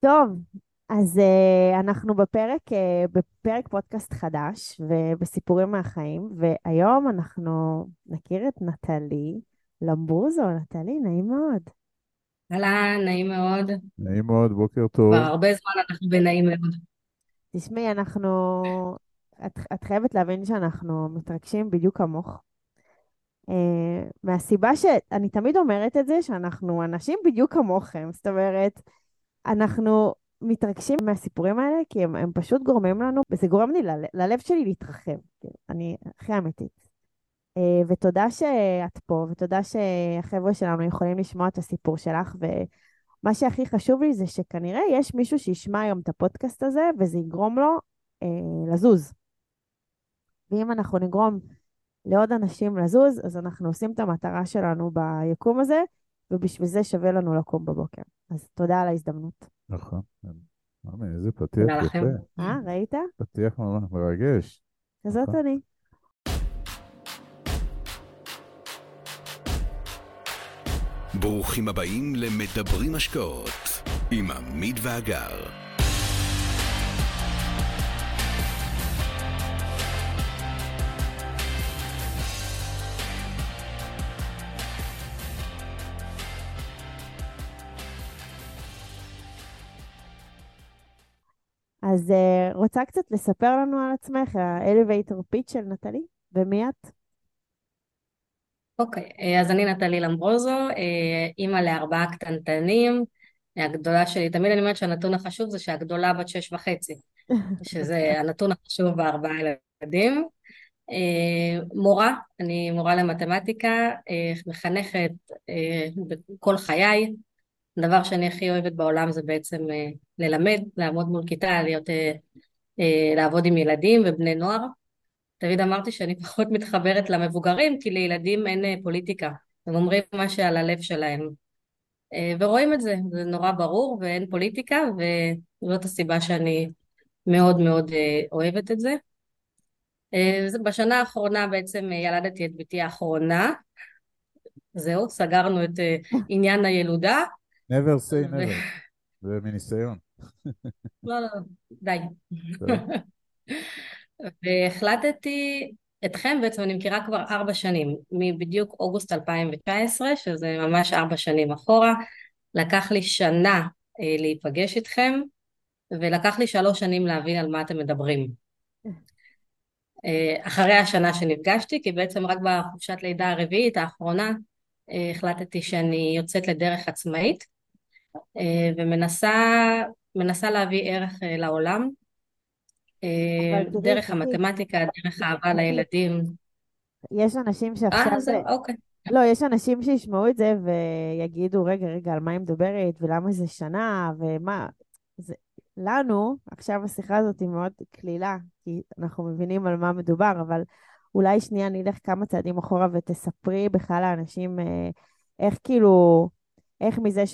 טוב, אז uh, אנחנו בפרק, uh, בפרק פודקאסט חדש ובסיפורים מהחיים, והיום אנחנו נכיר את נטלי למברוזו. נטלי, נעים מאוד. אהלן, נעים מאוד. נעים מאוד, בוקר כבר טוב. הרבה זמן אנחנו בנעים מאוד. תשמעי, אנחנו... את, את חייבת להבין שאנחנו מתרגשים בדיוק כמוך. Uh, מהסיבה שאני תמיד אומרת את זה, שאנחנו אנשים בדיוק כמוכם. זאת אומרת, אנחנו מתרגשים מהסיפורים האלה, כי הם, הם פשוט גורמים לנו, וזה גורם לי, ל, ללב שלי להתרחב. כאילו, אני הכי אמיתית. אה, ותודה שאת פה, ותודה שהחבר'ה שלנו יכולים לשמוע את הסיפור שלך, ומה שהכי חשוב לי זה שכנראה יש מישהו שישמע היום את הפודקאסט הזה, וזה יגרום לו אה, לזוז. ואם אנחנו נגרום לעוד אנשים לזוז, אז אנחנו עושים את המטרה שלנו ביקום הזה, ובשביל זה שווה לנו לקום בבוקר. אז תודה על ההזדמנות. נכון. מאמי, איזה פתיח תודה יפה. לכם. אה, ראית? פתיח ממש מרגש. כזאת נכון. אני. ברוכים הבאים למדברים השקעות עם עמית ואגר. אז uh, רוצה קצת לספר לנו על עצמך, ה-elevator pitch של נטלי, ומי את? אוקיי, אה, אז אני נטלי למברוזו, אה, אימא לארבעה קטנטנים. הגדולה שלי, תמיד אני אומרת שהנתון החשוב זה שהגדולה בת שש וחצי, שזה הנתון החשוב בארבעה ילדים. מורה, אני מורה למתמטיקה, מחנכת בכל חיי. הדבר שאני הכי אוהבת בעולם זה בעצם אה, ללמד, לעמוד מול כיתה, להיות, אה, אה, לעבוד עם ילדים ובני נוער. תמיד אמרתי שאני פחות מתחברת למבוגרים, כי לילדים אין פוליטיקה. הם אומרים מה שעל הלב שלהם. ורואים את זה, זה נורא ברור ואין פוליטיקה, וזאת הסיבה שאני מאוד מאוד אוהבת את זה. בשנה האחרונה בעצם ילדתי את בתי האחרונה. זהו, סגרנו את עניין הילודה. Never say never. זה מניסיון. לא, לא, די. והחלטתי אתכם בעצם אני מכירה כבר ארבע שנים, מבדיוק אוגוסט 2019, שזה ממש ארבע שנים אחורה. לקח לי שנה אה, להיפגש איתכם, ולקח לי שלוש שנים להבין על מה אתם מדברים. אה, אחרי השנה שנפגשתי, כי בעצם רק בחופשת לידה הרביעית האחרונה אה, החלטתי שאני יוצאת לדרך עצמאית ומנסה מנסה להביא ערך אה, לעולם אה, דרך המתמטיקה, דרך אהבה. לילדים. יש אנשים שעכשיו... אה, אוקיי. לא, יש אנשים שישמעו את זה ויגידו, רגע, רגע, על מה היא מדברת, ולמה זה שנה, ומה... זה... לנו, עכשיו השיחה הזאת היא מאוד קלילה, כי אנחנו מבינים על מה מדובר, אבל אולי שנייה נלך כמה צעדים אחורה ותספרי בכלל לאנשים אה, איך כאילו, איך מזה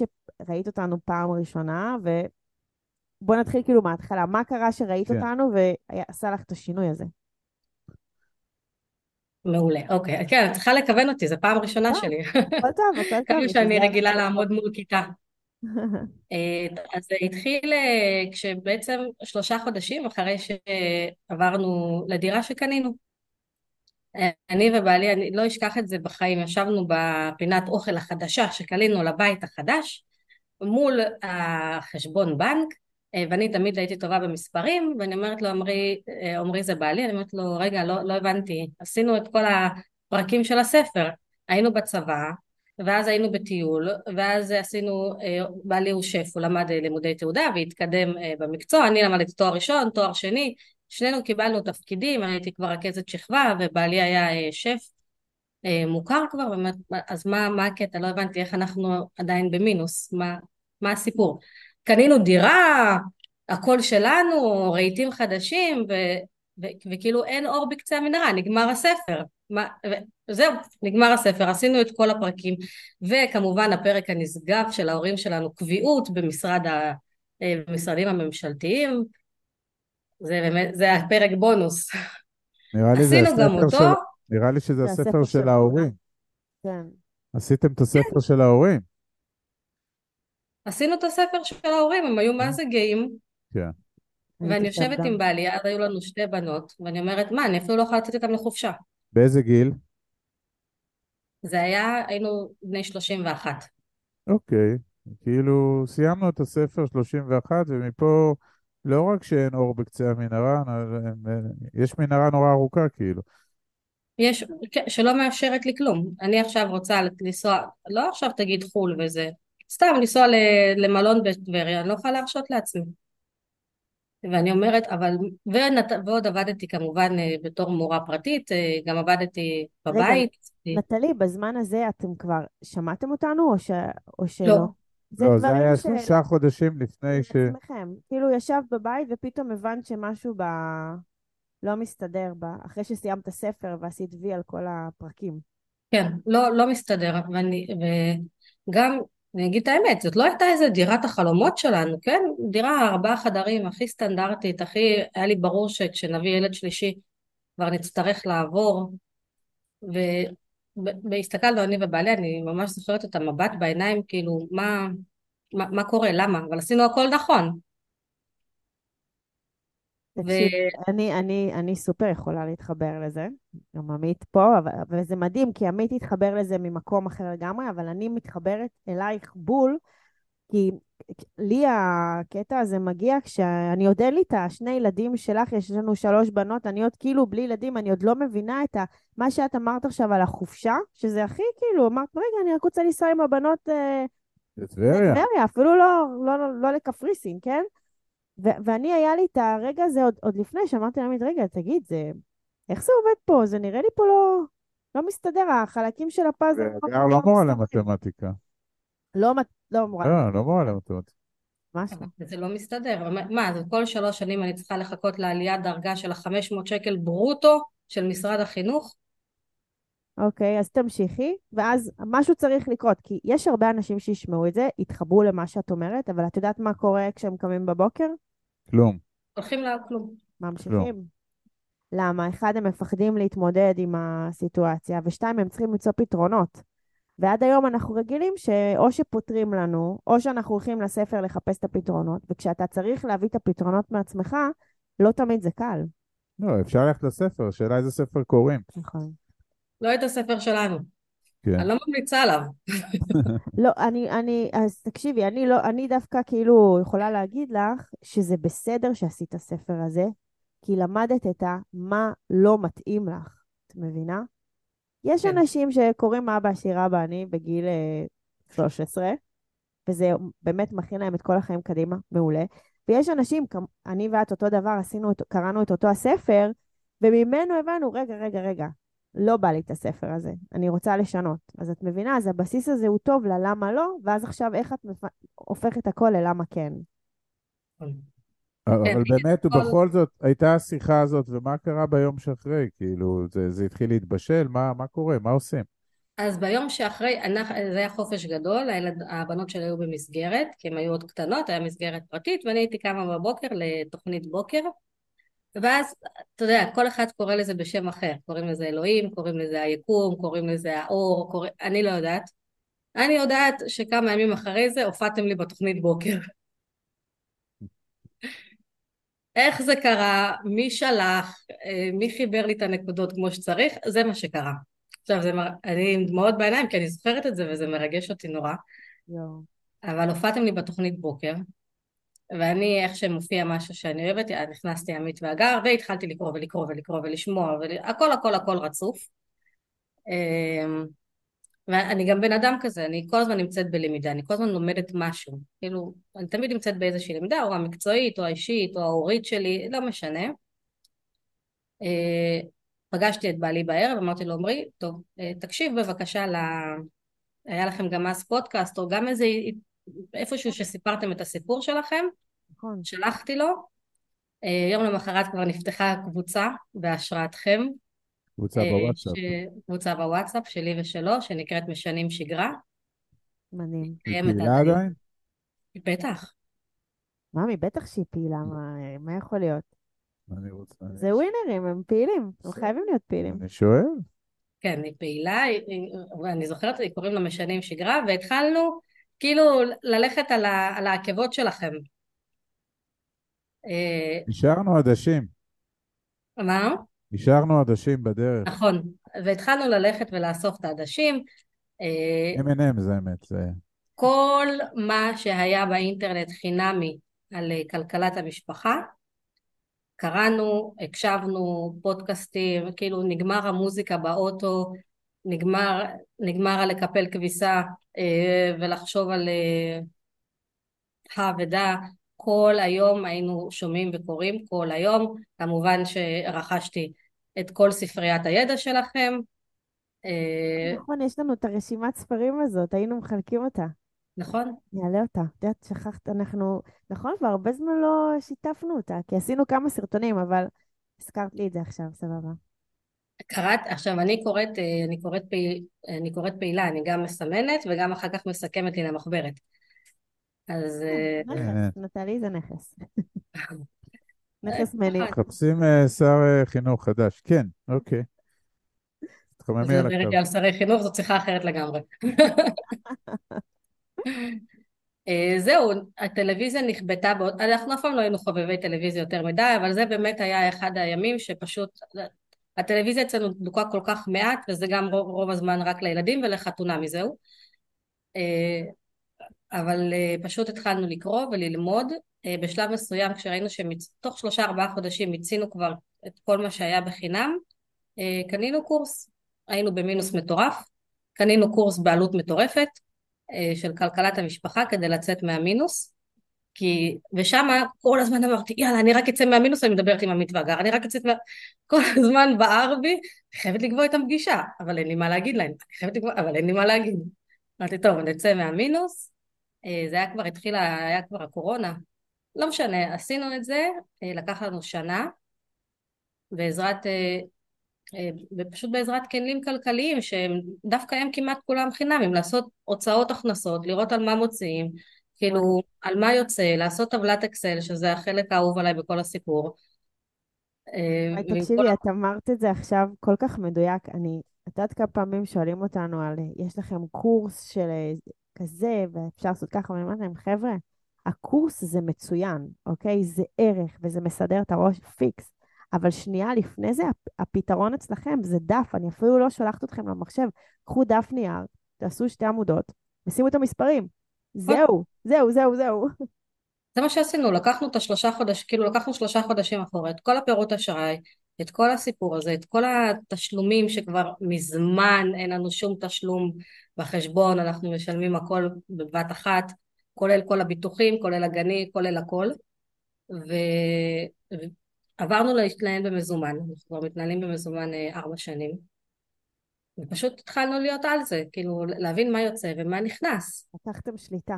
שראית אותנו פעם ראשונה, ובוא נתחיל כאילו מההתחלה, מה קרה שראית כן. אותנו ועשה לך את השינוי הזה? מעולה, אוקיי. כן, את צריכה לכוון אותי, זו פעם ראשונה טוב, שלי. הכל טוב, הכל טוב, כמה בשביל שאני רגילה. לעמוד מול כיתה. אה, אז זה התחיל אה, כשבעצם שלושה חודשים אחרי שעברנו לדירה שקנינו. אני ובעלי, אני לא אשכח את זה בחיים, ישבנו בפינת אוכל החדשה שקנינו לבית החדש, מול החשבון בנק, אה, ואני תמיד הייתי טובה במספרים, ואני אומרת לו, עמרי, אה, עמרי זה בעלי, אני אומרת לו, רגע, לא, לא הבנתי, עשינו את כל הפרקים של הספר, היינו בצבא, ואז היינו בטיול, ואז עשינו, אה, בעלי הוא שף, הוא למד אה, לימודי תעודה והתקדם אה, במקצוע, אני למדתי תואר ראשון, תואר שני, שנינו קיבלנו תפקידים, אני הייתי כבר רכזת שכבה, ובעלי היה אה, שף אה, מוכר כבר, אז מה, מה הקטע? לא הבנתי איך אנחנו עדיין במינוס, מה, מה הסיפור? קנינו דירה, הכל שלנו, רהיטים חדשים, ו, ו, וכאילו אין אור בקצה המנהרה, נגמר הספר. מה, וזהו, נגמר הספר, עשינו את כל הפרקים, וכמובן הפרק הנשגב של ההורים שלנו, קביעות במשרד ה, אה, במשרדים הממשלתיים, זה באמת, זה הפרק בונוס. נראה לי זה עשינו גם הספר אותו, של... נראה לי שזה זה הספר הספר של של ההורים. כן. עשיתם את הספר של ההורים. עשינו את הספר של ההורים, הם היו מה זה גאים. כן. ואני יושבת. עם בעלי, אז היו לנו שתי בנות, ואני אומרת, מה, אני אפילו לא יכולה לצאת איתם לחופשה. באיזה גיל? זה היה, היינו בני 31. אוקיי. כאילו, סיימנו את הספר 31, ומפה לא רק שאין אור בקצה המנהרה, יש מנהרה נורא ארוכה, כאילו. יש, כן, שלא מאפשרת לי כלום. אני עכשיו רוצה לנסוע, לא עכשיו תגיד חו"ל וזה, סתם לנסוע למלון בטבריה, אני לא יכולה להרשות לעצמי. ואני אומרת, אבל, ונת, ועוד עבדתי כמובן אה, בתור מורה פרטית, אה, גם עבדתי רגע, בבית. נטלי, בזמן הזה אתם כבר שמעתם אותנו או, ש... או שלא? לא. זה לא, זה היה ש... שלושה חודשים לפני ש... לעצמכם. כאילו ישבת בבית ופתאום הבנת שמשהו ב... לא מסתדר ב... אחרי שסיימת ספר ועשית וי על כל הפרקים. כן, לא, לא מסתדר, ואני, וגם, אני אגיד את האמת, זאת לא הייתה איזה דירת החלומות שלנו, כן? דירה ארבעה חדרים, הכי סטנדרטית, הכי, היה לי ברור שכשנביא ילד שלישי כבר נצטרך לעבור, והסתכלנו אני ובעלי, אני ממש זוכרת את המבט בעיניים, כאילו, מה, מה, מה קורה, למה? אבל עשינו הכל נכון. תקשיב, אני, אני, אני סופר יכולה להתחבר לזה, גם עמית פה, אבל, וזה מדהים, כי עמית התחבר לזה ממקום אחר לגמרי, אבל אני מתחברת אלייך בול, כי לי הקטע הזה מגיע כשאני עוד אין לי את השני ילדים שלך, יש לנו שלוש בנות, אני עוד כאילו בלי ילדים, אני עוד לא מבינה את ה, מה שאת אמרת עכשיו על החופשה, שזה הכי כאילו, אמרת, רגע, אני רק רוצה לנסוע עם הבנות אה, לטבריה. לטבריה, אפילו לא, לא, לא, לא לקפריסין, כן? ו- ואני, היה לי את הרגע הזה עוד, עוד לפני, שאמרתי לעמית, רגע, תגיד, זה... איך זה עובד פה? זה נראה לי פה לא, לא מסתדר, החלקים של הפאזל. והגר לא מורה למתמטיקה. לא, מת- לא מורה. לא, לא מורה למתמטיקה. לא. זה לא מסתדר. מה, זה כל שלוש שנים אני צריכה לחכות לעליית דרגה של ה-500 שקל ברוטו של משרד החינוך? אוקיי, אז תמשיכי, ואז משהו צריך לקרות, כי יש הרבה אנשים שישמעו את זה, יתחברו למה שאת אומרת, אבל את יודעת מה קורה כשהם קמים בבוקר? כלום. הולכים לכלום. ממשיכים. למה? אחד, הם מפחדים להתמודד עם הסיטואציה, ושתיים, הם צריכים למצוא פתרונות. ועד היום אנחנו רגילים שאו שפותרים לנו, או שאנחנו הולכים לספר לחפש את הפתרונות, וכשאתה צריך להביא את הפתרונות מעצמך, לא תמיד זה קל. לא, אפשר ללכת לספר, השאלה איזה ספר קוראים. נכון. לא את הספר שלנו. כן. אני לא ממליצה עליו. לא, אני, אני, אז תקשיבי, אני לא, אני דווקא כאילו יכולה להגיד לך שזה בסדר שעשית הספר הזה, כי למדת את ה- מה לא מתאים לך, את מבינה? יש כן. אנשים שקוראים אבא עשיר אבא אני בגיל אה, 13, וזה באמת מכין להם את כל החיים קדימה, מעולה. ויש אנשים, אני ואת אותו דבר, עשינו, את- קראנו את אותו הספר, וממנו הבנו, רגע, רגע, רגע, לא בא לי את הספר הזה, אני רוצה לשנות. אז את מבינה, אז הבסיס הזה הוא טוב ללמה לא, ואז עכשיו איך את מפ... הופכת הכל ללמה כן. אבל כן, באמת, כל- ובכל זאת, הייתה השיחה הזאת, ומה קרה ביום שאחרי? כאילו, זה, זה התחיל להתבשל? מה, מה קורה? מה עושים? אז ביום שאחרי, אנחנו- זה היה חופש גדול, הילד, הבנות שלי היו במסגרת, כי הן היו עוד קטנות, היה מסגרת פרטית, ואני הייתי קמה בבוקר לתוכנית בוקר, ואז, אתה יודע, כל אחד קורא לזה בשם אחר, קוראים לזה אלוהים, קוראים לזה היקום, קוראים לזה האור, קורא... אני לא יודעת. אני יודעת שכמה ימים אחרי זה הופעתם לי בתוכנית בוקר. איך זה קרה, מי שלח, אה, מי חיבר לי את הנקודות כמו שצריך, זה מה שקרה. עכשיו, זה מר... אני עם דמעות בעיניים, כי אני זוכרת את זה וזה מרגש אותי נורא, יואו. אבל הופעתם לי בתוכנית בוקר, ואני, איך שמופיע משהו שאני אוהבת, נכנסתי עמית והגר, והתחלתי לקרוא ולקרוא ולקרוא ולשמוע, והכל הכל הכל רצוף. אמ, ואני גם בן אדם כזה, אני כל הזמן נמצאת בלמידה, אני כל הזמן לומדת משהו. כאילו, אני תמיד נמצאת באיזושהי למידה, או המקצועית, או האישית, או ההורית שלי, לא משנה. אה, פגשתי את בעלי בערב, אמרתי לו, עמרי, טוב, אה, תקשיב בבקשה ל... היה לכם גם אז פודקאסט, או גם איזה... איפשהו שסיפרתם את הסיפור שלכם, נכון. שלחתי לו. אה, יום למחרת כבר נפתחה קבוצה בהשראתכם. קבוצה אה, בוואטסאפ. ש- קבוצה בוואטסאפ שלי ושלו, שנקראת משנים שגרה. מדהים. היא פעילה. עדיין? בטח. ממי, בטח שהיא פעילה, מה, מה יכול להיות? אני רוצה... זה ווינרים, הם פעילים, הם חייבים להיות פעילים. אני שואל. כן, היא פעילה, היא- ואני זוכרת, היא קוראים לה משנים שגרה, והתחלנו כאילו ללכת על, ה, על העקבות שלכם. אה, נשארנו עדשים. מה? נשארנו עדשים בדרך. נכון. והתחלנו ללכת ולאסוף את העדשים. M&M זה האמת, זה... כל מה שהיה באינטרנט חינמי על אה, כלכלת המשפחה, קראנו, הקשבנו, פודקאסטים, כאילו נגמר המוזיקה באוטו, נגמר, נגמר על לקפל כביסה אה, ולחשוב על הא ודא, כל היום היינו שומעים וקוראים, כל היום, כמובן שרכשתי את כל ספריית הידע שלכם. אה, נכון, יש לנו את הרשימת ספרים הזאת, היינו מחלקים אותה. נכון? נעלה אותה. את יודעת, שכחת, אנחנו, נכון, כבר הרבה זמן לא שיתפנו אותה, כי עשינו כמה סרטונים, אבל הזכרת לי את זה עכשיו, סבבה. קראת, עכשיו אני קוראת, אה, אני קוראת, פעיל, אני קוראת פעילה, אני גם מסמנת וגם אחר כך מסכמת לי למחברת. אז... אה, נכס, נטלי זה נכס. נכס מניב. מחפשים אה, שר אה, חינוך חדש. כן, אוקיי. תתחממי על הקו. על שרי חינוך, זאת שיחה אחרת לגמרי. אה, זהו, הטלוויזיה נכבתה, בעוד- אנחנו אף פעם לא היינו חובבי טלוויזיה יותר מדי, אבל זה באמת היה אחד הימים שפשוט, הטלוויזיה אצלנו דלוקה כל כך מעט, וזה גם רוב, רוב הזמן רק לילדים ולחתונה מזהו. אה, אבל אה, פשוט התחלנו לקרוא וללמוד. אה, בשלב מסוים כשראינו שתוך שלושה ארבעה חודשים מיצינו כבר את כל מה שהיה בחינם, קנינו קורס, היינו במינוס מטורף, קנינו קורס בעלות מטורפת של כלכלת המשפחה כדי לצאת מהמינוס, כי, ושמה כל הזמן אמרתי, יאללה, אני רק אצא מהמינוס, אני מדברת עם עמית ואגר, אני רק אצא מה... כל הזמן בער בי, אני חייבת לקבוע איתם פגישה, אבל אין לי מה להגיד להם, אני חייבת לקבוע, אבל אין לי מה להגיד. אמרתי, טוב, נצא מהמינוס, אה, זה היה כבר התחילה, היה כבר הקורונה, לא משנה, עשינו את זה, אה, לקח לנו שנה, בעזרת, אה, ופשוט בעזרת כלים כלכליים שהם דווקא הם כמעט כולם חינמים, לעשות הוצאות הכנסות, לראות על מה מוציאים, כאילו על מה יוצא, לעשות טבלת אקסל שזה החלק האהוב עליי בכל הסיפור. אה, תקשיבי, את אמרת את זה עכשיו כל כך מדויק. אני, את יודעת כמה פעמים שואלים אותנו על, יש לכם קורס של אה, כזה, ואפשר לעשות ככה, ואני אומרת להם, חבר'ה, הקורס זה מצוין, אוקיי? זה ערך, וזה מסדר את הראש פיקס. אבל שנייה לפני זה, הפ- הפתרון אצלכם זה דף, אני אפילו לא שולחת אתכם למחשב. קחו דף נייר, תעשו שתי עמודות, ושימו את המספרים. זהו, זהו, זהו, זהו. זה מה שעשינו, לקחנו את השלושה חודשים, כאילו לקחנו שלושה חודשים אחורה, את כל הפירוט אשראי, את כל הסיפור הזה, את כל התשלומים שכבר מזמן אין לנו שום תשלום בחשבון, אנחנו משלמים הכל בבת אחת, כולל כל הביטוחים, כולל הגני, כולל הכל, ועברנו להתנהל במזומן, אנחנו כבר מתנהלים במזומן אה, ארבע שנים, ופשוט התחלנו להיות על זה, כאילו להבין מה יוצא ומה נכנס, לקחתם שליטה,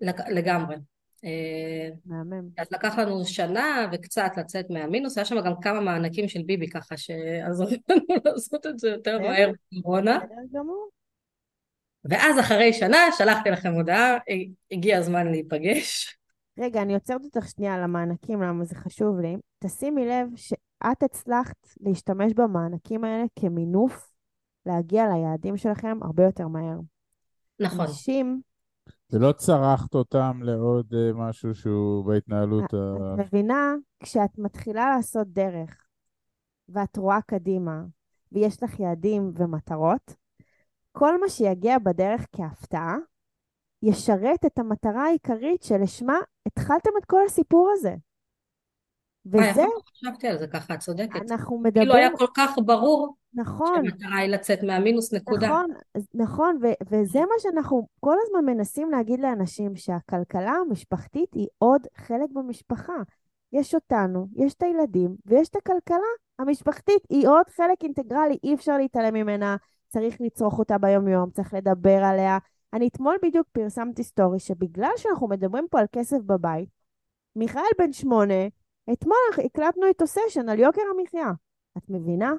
לג- לגמרי. אה, מהמם. אז לקח לנו שנה וקצת לצאת מהמינוס, היה שם גם כמה מענקים של ביבי ככה שעזרו לנו לעשות את זה יותר. מהר בקורונה. ואז אחרי שנה שלחתי לכם הודעה, הגיע הזמן להיפגש. רגע, אני עוצרת אותך שנייה על המענקים, למה זה חשוב לי. תשימי לב שאת הצלחת להשתמש במענקים האלה כמינוף להגיע ליעדים שלכם הרבה יותר מהר. נכון, אנשים, ולא צרחת אותם לעוד אה, משהו שהוא בהתנהלות ה... את מבינה, כשאת מתחילה לעשות דרך ואת רואה קדימה ויש לך יעדים ומטרות, כל מה שיגיע בדרך כהפתעה ישרת את המטרה העיקרית שלשמה התחלתם את כל הסיפור הזה. אה, וזה, להיות, חשבתי על זה ככה, את צודקת. אנחנו כאילו מדברים, היה כל כך ברור נכון, שהמטרה היא לצאת מהמינוס נקודה. נכון, נכון, ו- וזה מה שאנחנו כל הזמן מנסים להגיד לאנשים, שהכלכלה המשפחתית היא עוד חלק במשפחה. יש אותנו, יש את הילדים, ויש את הכלכלה המשפחתית, היא עוד חלק אינטגרלי, אי אפשר להתעלם ממנה, צריך לצרוך אותה ביום-יום, צריך לדבר עליה. אני אתמול בדיוק פרסמתי סטורי שבגלל שאנחנו מדברים פה על כסף בבית, מיכאל בן שמונה, אתמול הקלטנו איתו סשן על יוקר המחיה. את מבינה?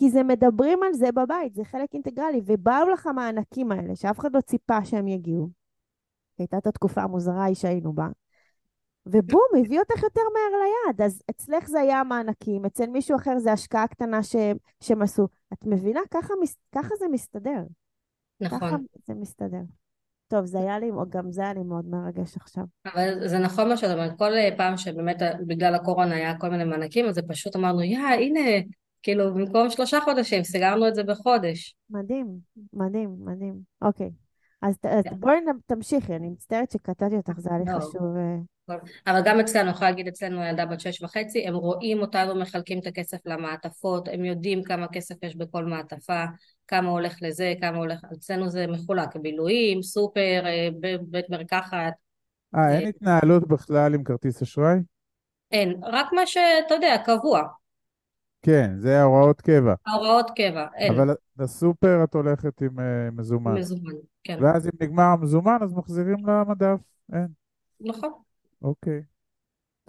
כי זה מדברים על זה בבית, זה חלק אינטגרלי, ובאו לך המענקים האלה, שאף אחד לא ציפה שהם יגיעו. הייתה את התקופה המוזרה ההיא שהיינו בה. ובום, הביא אותך יותר מהר ליעד. אז אצלך זה היה המענקים, אצל מישהו אחר זה השקעה קטנה שהם, שהם עשו. את מבינה? ככה, ככה זה מסתדר. ככה נכון. זה מסתדר. טוב, זה היה לי, גם זה היה לי מאוד מרגש עכשיו. אבל זה נכון מה שאת אומרת, כל פעם שבאמת בגלל הקורונה היה כל מיני מענקים, אז זה פשוט אמרנו, יא, הנה, כאילו במקום שלושה חודשים, סגרנו את זה בחודש. מדהים, מדהים, מדהים. אוקיי. אז, אז בואי נ- תמשיכי, אני מצטערת שקטעתי אותך, זה היה לי לא. חשוב. אה, אבל גם אצלנו, אני יכולה להגיד אצלנו ילדה בת שש וחצי, הם רואים אותנו מחלקים את הכסף למעטפות, הם יודעים כמה כסף יש בכל מעטפה, כמה הולך לזה, כמה הולך, אצלנו זה מחולק, בילויים, סופר, אה, בית מרקחת, אה, אין התנהלות בכלל עם כרטיס אשראי? אין, רק מה שאתה יודע, קבוע, כן, זה הוראות קבע. ההוראות קבע, אין, אבל לסופר את הולכת עם אה, מזומן. מזומן, כן, ואז אם נגמר המזומן, אז מחזירים למדף. אין. נכון. אוקיי.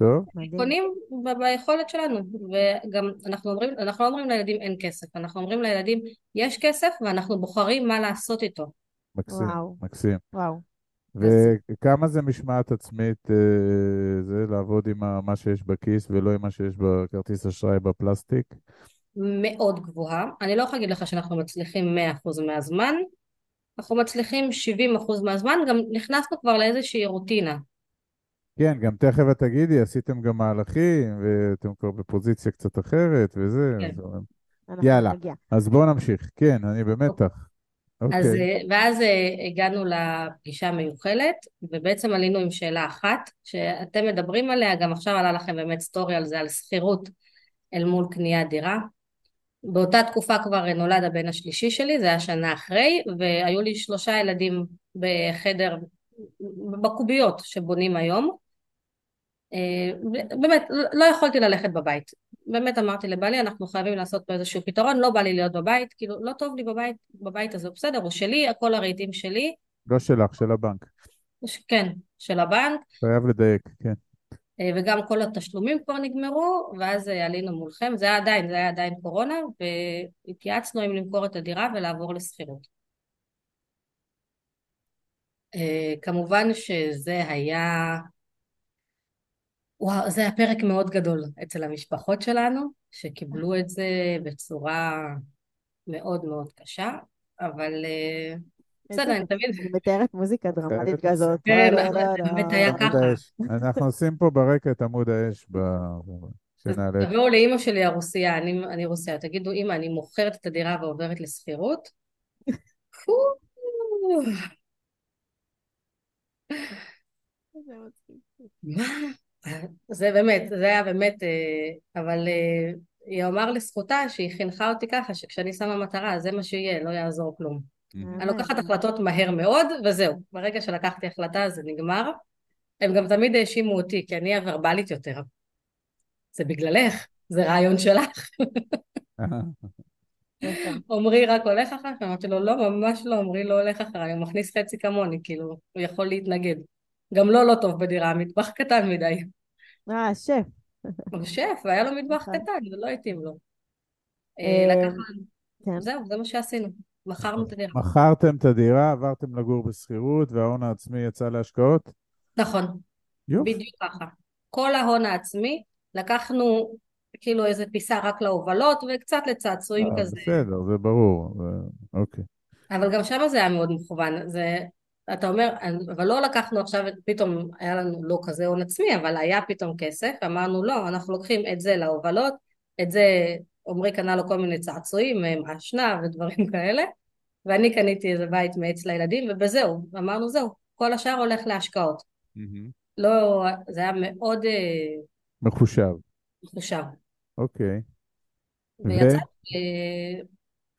טוב. קונים ב- ביכולת שלנו, וגם אנחנו אומרים, אנחנו לא אומרים לילדים אין כסף, אנחנו אומרים לילדים יש כסף ואנחנו בוחרים מה לעשות איתו. מקסים, וואו. מקסים. וואו. וכמה זה משמעת עצמית, אה, זה לעבוד עם מה שיש בכיס ולא עם מה שיש בכרטיס אשראי בפלסטיק? מאוד גבוהה. אני לא יכולה להגיד לך שאנחנו מצליחים 100% מהזמן, אנחנו מצליחים 70% מהזמן, גם נכנסנו כבר לאיזושהי רוטינה. כן, גם תכף את תגידי, עשיתם גם מהלכים, ואתם כבר בפוזיציה קצת אחרת וזה. כן. אז- יאללה. נגיע. אז בואו נמשיך. כן, אני במתח. אז, אוקיי. אה, ואז אה, הגענו לפגישה המיוחלת, ובעצם עלינו עם שאלה אחת, שאתם מדברים עליה, גם עכשיו עלה לכם באמת סטורי על זה, על שכירות אל מול קניית דירה. באותה תקופה כבר נולד הבן השלישי שלי, זה היה שנה אחרי, והיו לי שלושה ילדים בחדר, בקוביות שבונים היום. אה, באמת, לא יכולתי ללכת בבית. באמת אמרתי לבעלי, אנחנו חייבים לעשות פה איזשהו פתרון, לא בא לי להיות בבית, כאילו, לא טוב לי בבית, בבית הזה, בסדר, הוא שלי, הכל הרהיטים שלי, לא שלך, של הבנק. כן, של הבנק, חייב לדייק, כן. אה, וגם כל התשלומים כבר נגמרו, ואז אה, עלינו מולכם, זה היה עדיין, זה היה עדיין קורונה, והתייעצנו אם למכור את הדירה ולעבור לשכירות. אה, כמובן שזה היה, וואו, זה היה פרק מאוד גדול אצל המשפחות שלנו, שקיבלו את זה בצורה מאוד מאוד קשה, אבל אה, בסדר, אני תמיד, אני מתארת מוזיקה דרמטית חייבת כזאת. כן, לא, לא, באמת לא. היה ככה. אנחנו עושים פה ברקע את עמוד האש ב-. תבואו לאימא שלי הרוסיה, אני, אני רוסיה, תגידו אימא, אני מוכרת את הדירה ועוברת לשכירות? זה מצחיק. מה? זה באמת, זה היה באמת, אה, אבל אה, היא אמר לזכותה שהיא חינכה אותי ככה, שכשאני שמה מטרה, זה מה שיהיה, לא יעזור כלום. אני לוקחת החלטות מהר מאוד, וזהו. ברגע שלקחתי החלטה זה נגמר. הם גם תמיד האשימו אותי, כי אני הוורבלית יותר. זה בגללך, זה רעיון שלך. עמרי רק הולך אחריך, אמרתי לו, לא, ממש לא, עמרי לא הולך אחריי, הוא מכניס חצי כמוני, כאילו, הוא יכול להתנגד. גם לו לא טוב בדירה, המטבח קטן מדי. אה, שף. הוא שף, והיה לו מטבח נכון. קטן, זה לא התאים לו. אה, אה, לקחנו, כן. זהו, זה מה שעשינו. מכרנו את הדירה. מכרתם את הדירה, עברתם לגור בשכירות, וההון העצמי יצא להשקעות? נכון, יופי. בדיוק ככה. כל ההון העצמי, לקחנו כאילו איזה פיסה רק להובלות וקצת לצעצועים אה, כזה. בסדר, זה ברור. אוקיי. אבל גם שם זה היה מאוד מכוון. זה, אתה אומר, אבל לא לקחנו עכשיו, פתאום היה לנו לא כזה הון עצמי, אבל היה פתאום כסף, אמרנו לא, אנחנו לוקחים את זה להובלות, את זה, עמרי קנה לו כל מיני צעצועים, מעשנה ודברים כאלה, ואני קניתי איזה בית מעץ לילדים, ובזהו, אמרנו זהו, כל השאר הולך להשקעות. לא, זה היה מאוד אה, מחושב. אוקיי. ויצא,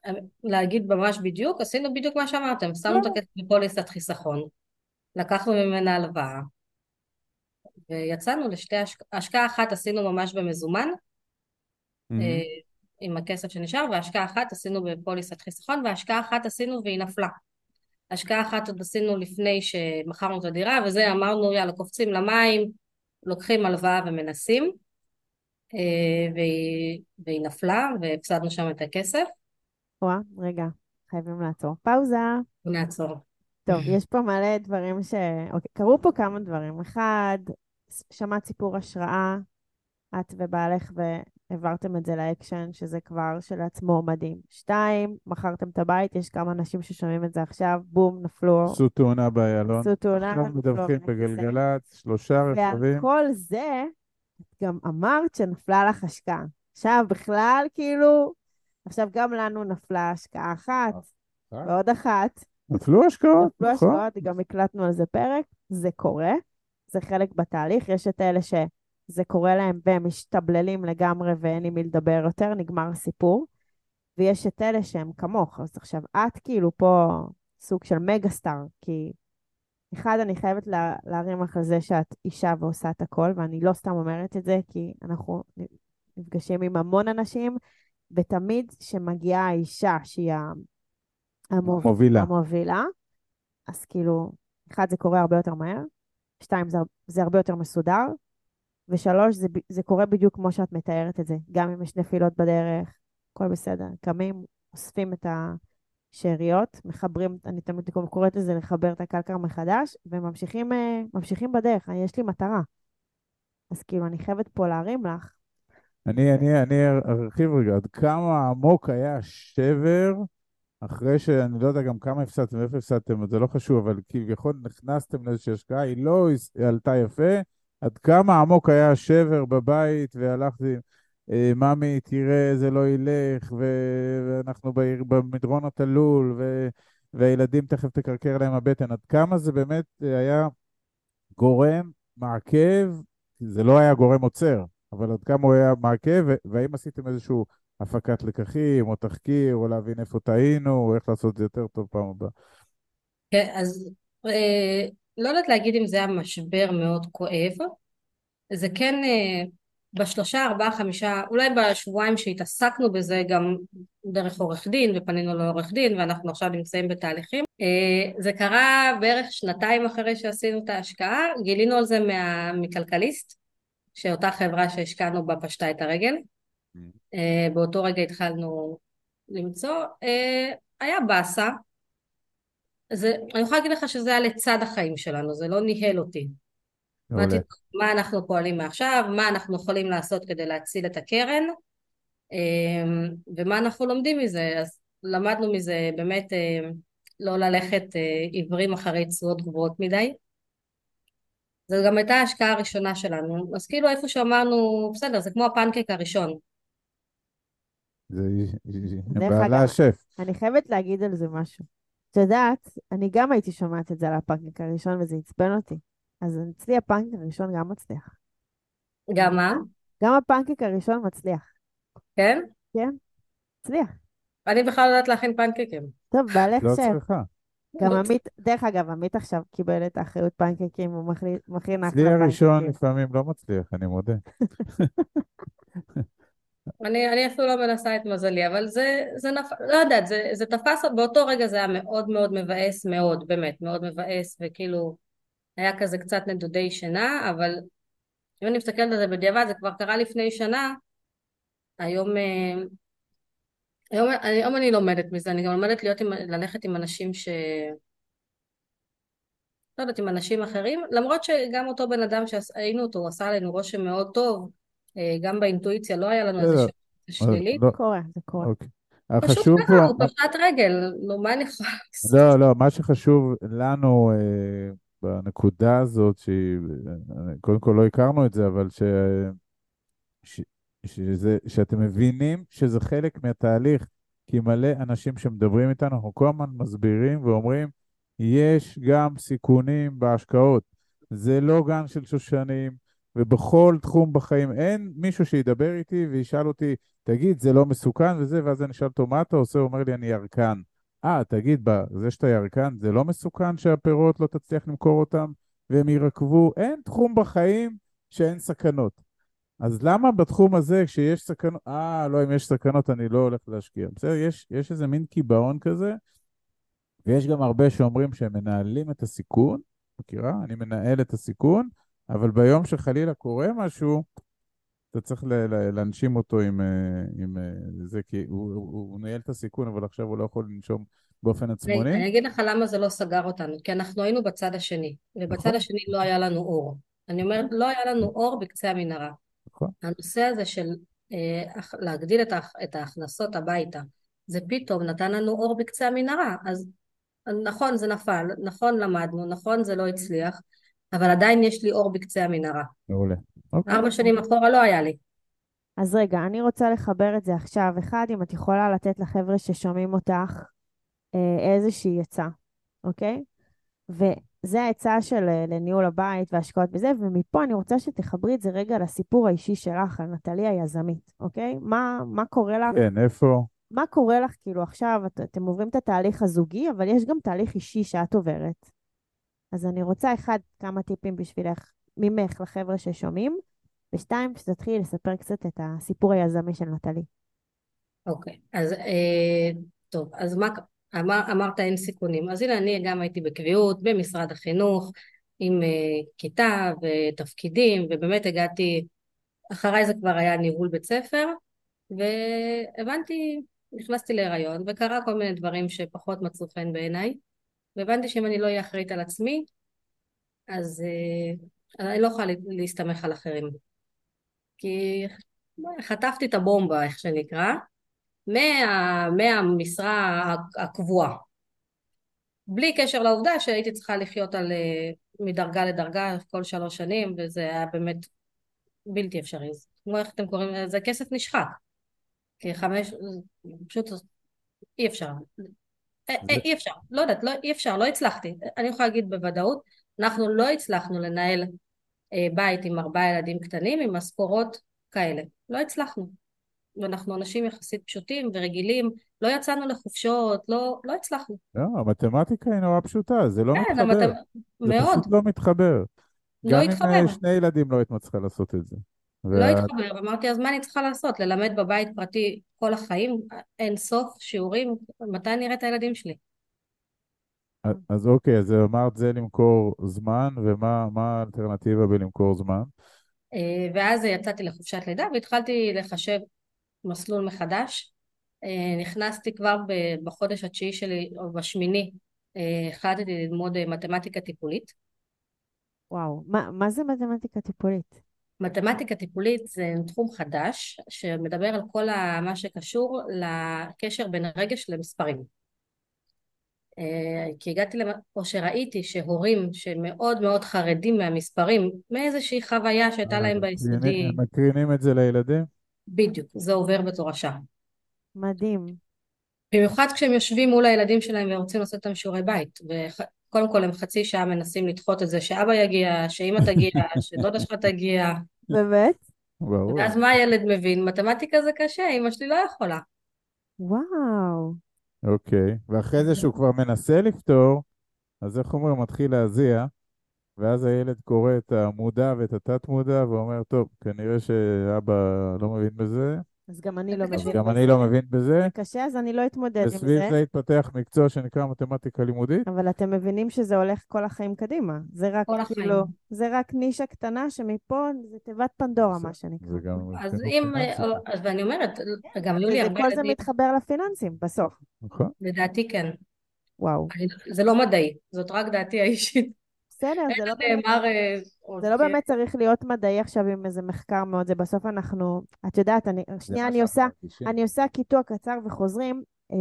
אה, להגיד ממש בדיוק, עשינו בדיוק מה שאמרתם, שמנו את הכסף בפוליסת חיסכון, לקחנו ממנה הלוואה, ויצאנו לשתי השקעה, השקעה אחת עשינו ממש במזומן. אה, עם הכסף שנשאר, והשקעה אחת עשינו בפוליסת חיסכון, והשקעה אחת עשינו והיא נפלה. השקעה אחת עוד עשינו לפני שמכרנו את הדירה, וזה אמרנו יאללה קופצים למים, לוקחים הלוואה ומנסים, והיא, והיא נפלה והפסדנו שם את הכסף, וואה, רגע, חייבים לעצור. פאוזה. ונעצור. טוב, יש פה מלא דברים ש... אוקיי, קרו פה כמה דברים. אחד, שמעת סיפור השראה, את ובעלך, העברתם את זה לאקשן, שזה כבר שלעצמו מדהים. שתיים, מכרתם את הבית, יש כמה אנשים ששומעים את זה עכשיו, בום, נפלו, עשו תאונה באיילון. עשו תאונה, עכשיו נפלו מדווחים. בגלגלצ, שלושה רכבים. ועל כל זה, גם אמרת שנפלה לך השקעה. עכשיו בכלל, כאילו, עכשיו גם לנו נפלה השקעה אחת, אחת? ועוד אחת. נפלו השקעות, נפלו נכון. השקעות, גם הקלטנו על זה פרק, זה קורה, זה חלק בתהליך. יש את אלה שזה קורה להם והם משתבללים לגמרי ואין עם מי לדבר יותר, נגמר הסיפור. ויש את אלה שהם כמוך. אז עכשיו, את כאילו פה סוג של מגה סטאר, כי אחד, אני חייבת לה, להרים לך על זה שאת אישה ועושה את הכל, ואני לא סתם אומרת את זה, כי אנחנו נפגשים עם המון אנשים, ותמיד כשמגיעה האישה שהיא ה- המוב... מובילה. המובילה, אז כאילו, אחד, זה קורה הרבה יותר מהר, שתיים, זה, זה הרבה יותר מסודר, ושלוש, זה, זה קורה בדיוק כמו שאת מתארת את זה. גם אם יש נפילות בדרך, הכל בסדר. קמים, אוספים את השאריות, מחברים, אני תמיד קוראת לזה לחבר את הקלקר מחדש, וממשיכים אה, בדרך. אני- יש לי מטרה. אז כאילו, אני חייבת פה להרים לך. אני, אני, אני ארחיב רגע, עד כמה עמוק היה השבר אחרי שאני לא יודע גם כמה הפסדתם ואיפה הפסדתם, זה לא חשוב, אבל כביכול נכנסתם לאיזושהי השקעה, היא לא עלתה יפה, עד כמה עמוק היה השבר בבית, והלכתי, אה, ממי, תראה, זה לא ילך, ואנחנו בעיר, במדרון התלול, ו- והילדים תכף תקרקר להם הבטן, עד כמה זה באמת אה, היה גורם מעכב, זה לא היה גורם עוצר, אבל עד כמה הוא היה מעכב, והאם עשיתם איזשהו הפקת לקחים, או תחקיר, או להבין איפה טעינו, או איך לעשות את זה יותר טוב פעם הבאה. כן, אז אה, לא יודעת להגיד אם זה היה משבר מאוד כואב, זה כן אה, בשלושה, ארבעה, חמישה, אולי בשבועיים שהתעסקנו בזה גם דרך עורך דין ופנינו לעורך דין ואנחנו עכשיו נמצאים בתהליכים. אה, זה קרה בערך שנתיים אחרי שעשינו את ההשקעה, גילינו על זה מה, מכלכליסט, שאותה חברה שהשקענו בה פשטה את הרגל. אה, באותו רגע התחלנו למצוא, אה, היה באסה. זה, אני יכולה להגיד לך שזה היה לצד החיים שלנו, זה לא ניהל אותי. אמרתי, מה אנחנו פועלים מעכשיו, מה אנחנו יכולים לעשות כדי להציל את הקרן, אמ, ומה אנחנו לומדים מזה. אז למדנו מזה באמת אה, לא ללכת אה, עיוורים אחרי תשואות גבוהות מדי. זו גם הייתה ההשקעה הראשונה שלנו. אז כאילו איפה שאמרנו, בסדר, זה כמו הפנקק הראשון. זה בעלה השף. אני חייבת להגיד על זה משהו. את יודעת, אני גם הייתי שומעת את זה על הפנקק הראשון, וזה עצבן אותי. אז אצלי הפנקק הראשון גם מצליח. גם מה? גם הפנקק הראשון מצליח. כן? כן, מצליח. אני בכלל לא יודעת להכין פנקקים. טוב, בעלך לא שף. צריכה. גם לא עמית, דרך אגב, עמית עכשיו קיבל את האחריות פנקקים, הוא מכין- מכין אצלי אחלה הראשון פנקקים. לפעמים לא מצליח, אני מודה. אני, אני אפילו לא מנסה את מזלי, אבל זה, זה נפ... לא יודעת, זה, זה תפס, באותו רגע זה היה מאוד מאוד מבאס, מאוד, באמת, מאוד מבאס, וכאילו, היה כזה קצת נדודי שינה, אבל אם אני מסתכלת על זה בדיעבד, זה כבר קרה לפני שנה, היום, אה, היום, היום אני לומדת מזה, אני גם לומדת להיות עם, ללכת עם אנשים ש... לא יודעת, עם אנשים אחרים, למרות שגם אותו בן אדם שהיינו אותו, הוא עשה עלינו רושם מאוד טוב, אה, גם באינטואיציה לא היה לנו איזה. שאלה שלילית. לא, קורה, זה קורה. אוקיי. פשוט החשוב ככה, הוא פשט רגל, נו מה אני יכולה לעשות? לא, לא, מה שחשוב לנו אה, בנקודה הזאת, שהיא, אה, כל לא הכרנו את זה, אבל ש, ש, שזה, שאתם מבינים שזה חלק מהתהליך, כי מלא אנשים שמדברים איתנו, אנחנו כל הזמן מסבירים ואומרים, יש גם סיכונים בהשקעות. זה לא גן של שושנים, ובכל תחום בחיים אין מישהו שידבר איתי וישאל אותי, תגיד, זה לא מסוכן וזה, ואז אני אשאל אותו, מה אתה עושה? הוא אומר לי, אני ירקן. אה, תגיד, זה שאתה ירקן, זה לא מסוכן שהפירות לא תצליח למכור אותם והם יירקבו? אין תחום בחיים שאין סכנות. אז למה בתחום הזה, כשיש סכנות, אה, לא, אם יש סכנות, אני לא הולך להשקיע. בסדר, יש, יש איזה מין קיבעון כזה, ויש גם הרבה שאומרים שהם מנהלים את הסיכון, מכירה? אני מנהל את הסיכון, אבל ביום שחלילה קורה משהו, אתה צריך להנשים אותו עם, אה, עם אה, זה, כי הוא, הוא, הוא ניהל את הסיכון, אבל עכשיו הוא לא יכול לנשום באופן עצמוני. אני אגיד לך למה זה לא סגר אותנו, כי אנחנו היינו בצד השני, ובצד נכון. השני לא היה לנו אור. אני אומרת, לא היה לנו אור בקצה המנהרה. נכון. הנושא הזה של אה, להגדיל את ההכנסות הביתה, זה פתאום נתן לנו אור בקצה המנהרה. אז נכון זה נפל, נכון למדנו, נכון זה לא הצליח, אבל עדיין יש לי אור בקצה המנהרה. מעולה. אוקיי. ארבע שנים אחורה לא היה לי. אז רגע, אני רוצה לחבר את זה עכשיו. אחד, אם את יכולה לתת לחבר'ה ששומעים אותך אה, איזושהי עצה, אוקיי? וזה העצה של אה, לניהול הבית והשקעות בזה, ומפה אני רוצה שתחברי את זה רגע לסיפור האישי שלך, על נטלי היזמית, אוקיי? מה, מה קורה לך? כן, איפה? מה קורה לך, כאילו עכשיו את, אתם עוברים את התהליך הזוגי, אבל יש גם תהליך אישי שאת עוברת. אז אני רוצה, אחד, כמה טיפים בשבילך, ממך לחבר'ה ששומעים, ושתיים, שתתחילי לספר קצת את הסיפור היזמי של נטלי. אוקיי, okay. אז אה, טוב, אז מה, אמר, אמרת אין סיכונים. אז הנה אני גם הייתי בקביעות במשרד החינוך עם אה, כיתה ותפקידים, ובאמת הגעתי, אחריי זה כבר היה ניהול בית ספר, והבנתי, נכנסתי להיריון, וקרה כל מיני דברים שפחות מצאו חן בעיניי, והבנתי שאם אני לא אהיה אחראית על עצמי, אז אה, אני לא יכולה להסתמך על אחרים. כי חטפתי את הבומבה, איך שנקרא, מה, מהמשרה הקבועה. בלי קשר לעובדה שהייתי צריכה לחיות על, אה, מדרגה לדרגה כל שלוש שנים, וזה היה באמת בלתי אפשרי. כמו איך אתם קוראים לזה, כסף נשחק. כי חמש, פשוט אי אפשר. אה, אי אפשר, לא יודעת, לא, אי אפשר, לא הצלחתי. אני יכולה להגיד בוודאות, אנחנו לא הצלחנו לנהל בית עם ארבעה ילדים קטנים עם משכורות כאלה. לא הצלחנו. ואנחנו אנשים יחסית פשוטים ורגילים, לא יצאנו לחופשות, לא, לא הצלחנו. לא, המתמטיקה היא נורא פשוטה, זה לא כן, מתחבר. המת... זה מאוד. פשוט לא מתחבר. לא גם התחבר. עם אה, שני ילדים לא היית מצליחה לעשות את זה. לא וה- התחבר, אמרתי אז מה אני צריכה לעשות? ללמד בבית פרטי כל החיים? אין סוף שיעורים? מתי אני אראה את הילדים שלי? אז אוקיי, אז אמרת זה למכור זמן, ומה מה האלטרנטיבה בלמכור זמן? אה, ואז יצאתי לחופשת לידה והתחלתי לחשב מסלול מחדש. אה, נכנסתי כבר בחודש התשיעי שלי, או בשמיני, אה, החלטתי ללמוד מתמטיקה טיפולית. וואו, מה, מה זה מתמטיקה טיפולית? מתמטיקה טיפולית זה תחום חדש שמדבר על כל ה- מה שקשור לקשר בין רגש למספרים. אה, כי הגעתי, למ- או שראיתי שהורים שמאוד מאוד חרדים מהמספרים, מאיזושהי חוויה שהייתה להם ביסודי, מקרינים את זה לילדים? בדיוק, זה עובר בתורשה. מדהים. במיוחד כשהם יושבים מול הילדים שלהם ורוצים לעשות איתם שיעורי בית. וקודם כל הם חצי שעה מנסים לדחות את זה שאבא יגיע, שאמא תגיע, שדודה שלך תגיע. באמת? ברור. ואז מה הילד מבין? מתמטיקה זה קשה, אמא שלי לא יכולה. וואו. אוקיי, ואחרי זה שהוא כבר מנסה לפתור, אז איך אומרים, הוא מתחיל להזיע, ואז הילד קורא את המודע ואת התת-מודע, ואומר, טוב, כנראה שאבא לא מבין בזה, אז גם אני לא אז מבין גם בזה. אני לא מבין בזה, זה קשה, אז אני לא אתמודד עם וסביב זה. זה התפתח מקצוע שנקרא מתמטיקה לימודית. אבל אתם מבינים שזה הולך כל החיים קדימה. זה רק. כאילו, זה רק נישה קטנה שמפה זה תיבת פנדורה, מה שנקרא. זה גם אז אם. אז ואני אומרת, גם היו לי הרבה כל זה מתחבר לפיננסים, בסוף. נכון. לדעתי כן. וואו. זה לא מדעי, זאת רק דעתי האישית. בסדר, זה לא. נאמר... אה, זה לא כ- באמת צריך להיות מדעי עכשיו עם איזה מחקר מאוד, זה בסוף אנחנו, את יודעת, אני, שנייה אני עושה. אני עושה קיטוע קצר וחוזרים. אה,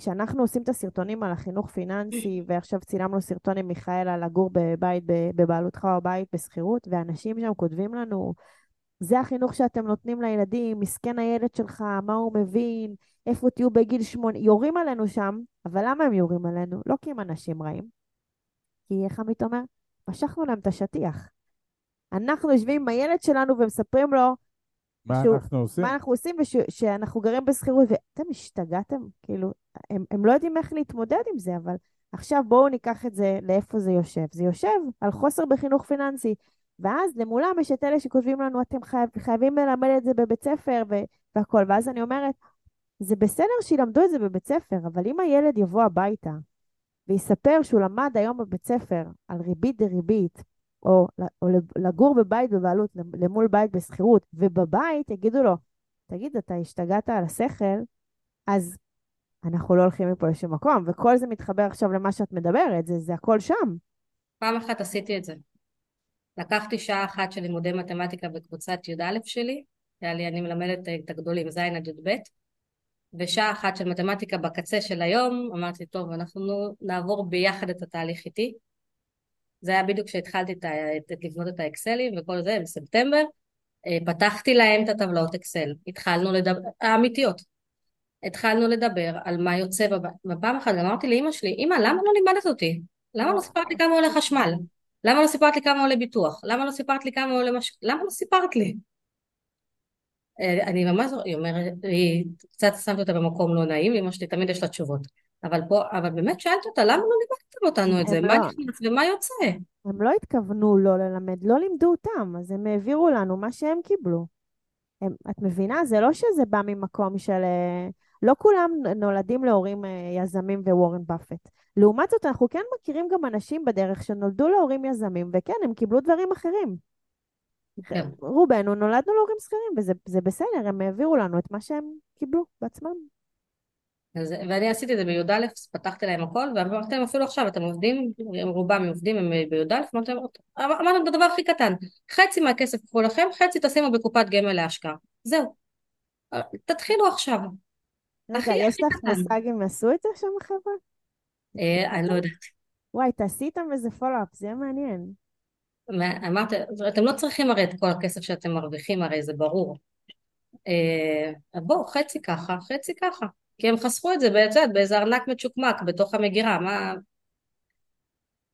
כשאנחנו עושים את הסרטונים על החינוך פיננסי, ועכשיו צילמנו סרטון עם מיכאל על לגור בבית בבעלותך או בית בשכירות, ואנשים שם כותבים לנו, זה החינוך שאתם נותנים לילדים, מסכן הילד שלך, מה הוא מבין, איפה תהיו בגיל שמונה, יורים עלינו שם, אבל למה הם יורים עלינו? לא כי הם אנשים רעים, כי איך עמית אומר? משכנו להם את השטיח. אנחנו יושבים עם הילד שלנו ומספרים לו מה שהוא- אנחנו עושים? מה אנחנו עושים ושאנחנו גרים בשכירות, ואתם השתגעתם? כאילו, הם, הם לא יודעים איך להתמודד עם זה, אבל עכשיו בואו ניקח את זה לאיפה זה יושב. זה יושב על חוסר בחינוך פיננסי. ואז למולם יש את אלה שכותבים לנו, אתם חייב, חייבים ללמד את זה בבית ספר והכול. ואז אני אומרת, זה בסדר שילמדו את זה בבית ספר, אבל אם הילד יבוא הביתה ויספר שהוא למד היום בבית ספר על ריבית דריבית, או, או לגור בבית בבעלות למול בית בשכירות, ובבית יגידו לו, תגיד, אתה השתגעת על השכל, אז אנחנו לא הולכים מפה לשום מקום, וכל זה מתחבר עכשיו למה שאת מדברת, זה, זה הכל שם. פעם אחת עשיתי את זה. לקחתי שעה אחת של לימודי מתמטיקה בקבוצת י"א שלי, היה לי, אני מלמדת את הגדולים, ז' עד י"ב, ושעה אחת של מתמטיקה בקצה של היום, אמרתי, טוב, אנחנו נעבור ביחד את התהליך איתי. זה היה בדיוק כשהתחלתי את, את, לבנות את האקסלים וכל זה, בספטמבר. אה, פתחתי להם את הטבלאות אקסל, התחלנו לדבר, האמיתיות. התחלנו לדבר על מה יוצא. ופעם אחת אמרתי לאמא שלי, אמא, למה לא לימדת אותי? למה לא סיפרת לי כמה עולה חשמל? למה לא סיפרת לי כמה עולה ביטוח? למה לא סיפרת לי כמה עולה מש... למה לא סיפרת לי? אה, אני ממש, היא אומרת, היא קצת שמתי אותה במקום לא נעים, אמא שלי תמיד יש לה תשובות. אבל פה, אבל באמת שאלתי אותה, למה לא לימדתם אותנו את זה? מה לא. נכנס ומה יוצא? הם לא התכוונו לא ללמד, לא לימדו אותם, אז הם העבירו לנו מה שהם קיבלו. הם, את מבינה? זה לא שזה בא ממקום של... אה, לא כולם נולדים להורים אה, יזמים ווורן באפט. לעומת זאת, אנחנו כן מכירים גם אנשים בדרך שנולדו להורים יזמים, וכן, הם קיבלו דברים אחרים. כן. רובנו נולדנו להורים שכירים, וזה בסדר, הם העבירו לנו את מה שהם קיבלו בעצמם. אז, ואני עשיתי את זה בי"א, פתחתי להם הכל, ואמרתי להם אפילו עכשיו, אתם עובדים, רובם עובדים, הם בי"א, להם, אמרתם את הדבר הכי קטן, חצי מהכסף קחו לכם, חצי תשימו בקופת גמל להשקעה. זהו. תתחילו עכשיו. רגע, יש לך מושג אם עשו את זה שם החבר'ה? אה, אני לא יודעת. וואי, תעשי איתם איזה פולו-אפ, זה יהיה מעניין. אמרתי, אתם לא צריכים הרי את כל הכסף שאתם מרוויחים, הרי זה ברור. אה, בואו, חצי ככה, חצי ככה. כי הם חסכו את זה, את באיזה ארנק מצ'וקמק בתוך המגירה, מה...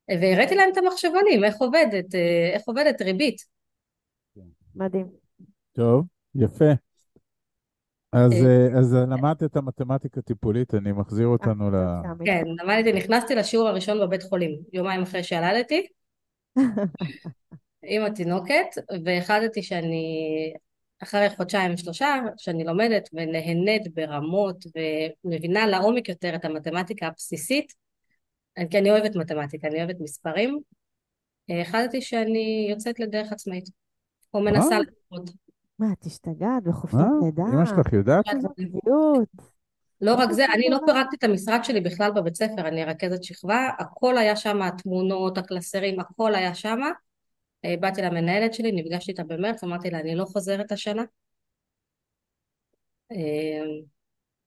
והראיתי להם את המחשבונים, איך עובדת, אה, איך עובדת ריבית. מדהים. טוב, יפה. אז, אה, אז למדת את המתמטיקה טיפולית, אני מחזיר אותנו ל... כן, למדתי, נכנסתי לשיעור הראשון בבית חולים, יומיים אחרי שילדתי, עם התינוקת, והחלטתי שאני אחרי חודשיים שלושה שאני לומדת ונהנית ברמות ומבינה לעומק יותר את המתמטיקה הבסיסית כי אני אוהבת מתמטיקה, אני אוהבת מספרים החלטתי שאני יוצאת לדרך עצמאית או מנסה לפחות. מה, את השתגעת בחופשת לידה? אמא שלך יודעת? לא רק זה, אני לא פירקתי את המשרד שלי בכלל בבית ספר, אני רכזת שכבה, הכל היה שם, התמונות, הקלסרים, הכל היה שם. אה, באתי למנהלת שלי, נפגשתי איתה במרץ, אמרתי לה, אני לא חוזרת השנה. אה,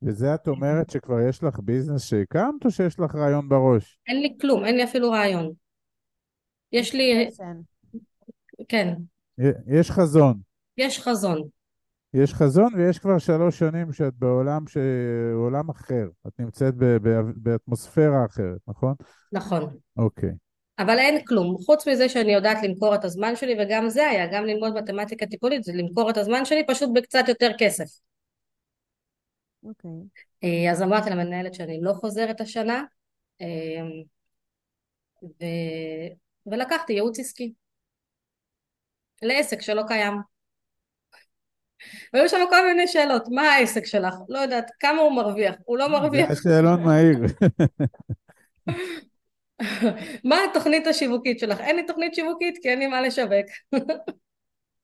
וזה את אומרת שכבר יש לך ביזנס שהקמת, או שיש לך רעיון בראש? אין לי כלום, אין לי אפילו רעיון. יש לי... כן. יש חזון. יש חזון. יש חזון ויש כבר שלוש שנים שאת בעולם, ש... עולם אחר. את נמצאת ב... באטמוספירה אחרת, נכון? נכון. אוקיי. אבל אין כלום, חוץ מזה שאני יודעת למכור את הזמן שלי, וגם זה היה, גם ללמוד מתמטיקה טיפולית, זה למכור את הזמן שלי פשוט בקצת יותר כסף. אוקיי. Okay. אה, אז אמרתי למנהלת שאני לא חוזרת השנה, אה, ו... ולקחתי ייעוץ עסקי. לעסק שלא קיים. והיו שם כל מיני שאלות, מה העסק שלך? לא יודעת, כמה הוא מרוויח? הוא לא מרוויח. זה שאלון מהיר. מה התוכנית השיווקית שלך? אין לי תוכנית שיווקית כי אין לי מה לשווק.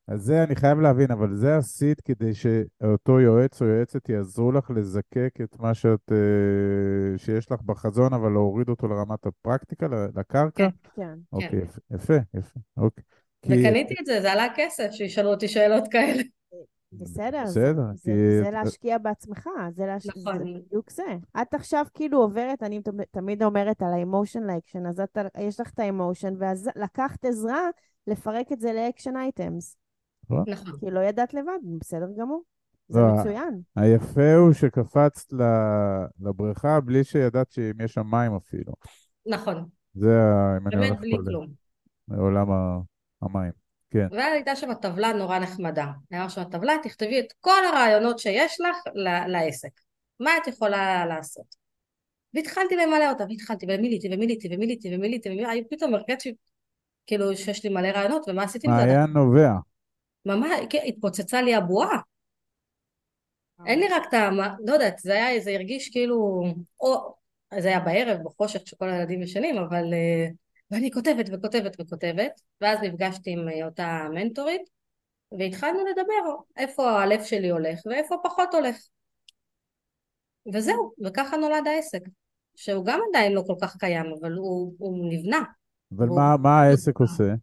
אז זה אני חייב להבין, אבל זה עשית כדי שאותו יועץ או יועצת יעזרו לך לזקק את מה שאת, אה, שיש לך בחזון, אבל להוריד אותו לרמת הפרקטיקה, לקרקע? כן, כן. אוקיי, כן. יפה, יפה, אוקיי. וקניתי את זה, זה עלה כסף, שישאלו אותי שאלות כאלה. בסדר, בסדר, זה, כי... זה, זה להשקיע בעצמך, זה, להש... נכון. זה בדיוק זה. את עכשיו כאילו עוברת, אני תמיד אומרת על האמושן לאקשן, אז את, יש לך את האמושן, ואז לקחת עזרה לפרק את זה לאקשן אייטמס. נכון. כי לא ידעת לבד, בסדר גמור. זה לא, מצוין. היפה הוא שקפצת לבריכה בלי שידעת שאם יש שם מים אפילו. נכון. זה, אם אני הולך בלי כלום. לעולם המים. כן. והייתה שם טבלה נורא נחמדה. היה שם טבלה, תכתבי את כל הרעיונות שיש לך לעסק. מה את יכולה לעשות? והתחלתי למלא אותה, והתחלתי, ומילאתי, ומילאתי, ומילאתי, ומילאתי, ומילאתי, פתאום הרגשתי כאילו שיש לי מלא רעיונות, ומה עשיתי עם זה? מעיין נובע. ממש, כן, התפוצצה לי הבועה. אין לי רק את ה... לא יודעת, זה היה, זה הרגיש כאילו... או, זה היה בערב, בחושך, כשכל הילדים ישנים, אבל... ואני כותבת וכותבת וכותבת, ואז נפגשתי עם אה, אותה מנטורית, והתחלנו לדבר איפה הלב שלי הולך ואיפה פחות הולך. וזהו, וככה נולד העסק, שהוא גם עדיין לא כל כך קיים, אבל הוא, הוא נבנה. אבל הוא... מה, מה העסק עושה?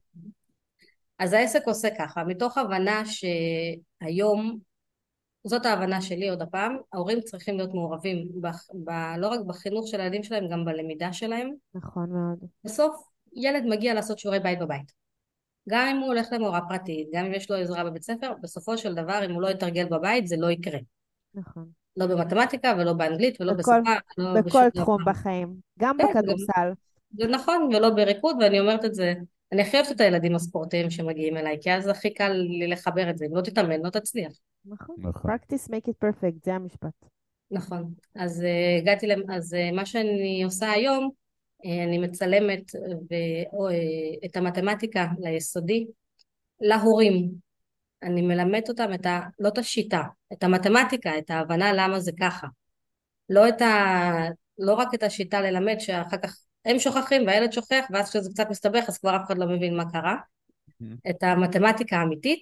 אז העסק עושה ככה, מתוך הבנה שהיום, זאת ההבנה שלי עוד הפעם, ההורים צריכים להיות מעורבים ב, ב, לא רק בחינוך של הילדים שלהם, גם בלמידה שלהם. נכון מאוד. בסוף ילד מגיע לעשות שיעורי בית בבית. גם אם הוא הולך למורה פרטית, גם אם יש לו עזרה בבית ספר, בסופו של דבר אם הוא לא יתרגל בבית זה לא יקרה. נכון. לא במתמטיקה ולא באנגלית ולא בכל- בשפה, לא בכל תחום דבר. בחיים. גם כן, בכדורסל. זה נכון, ולא בריקוד, ואני אומרת את זה, אני הכי אוהבת את הילדים הספורטיים שמגיעים אליי, כי אז הכי קל לי לחבר את זה, אם לא תתאמן, לא תצליח. נכון. נכון. practice make it perfect, זה המשפט. נכון. אז אה, הגעתי, למ- אז אה, מה שאני עושה היום, אני מצלמת ו- או, אה, את המתמטיקה ליסודי להורים. אני מלמדת אותם את ה... לא את השיטה, את המתמטיקה, את ההבנה למה זה ככה. לא את ה... לא רק את השיטה ללמד, שאחר כך הם שוכחים והילד שוכח, ואז כשזה קצת מסתבך אז כבר אף אחד לא מבין מה קרה. את המתמטיקה האמיתית,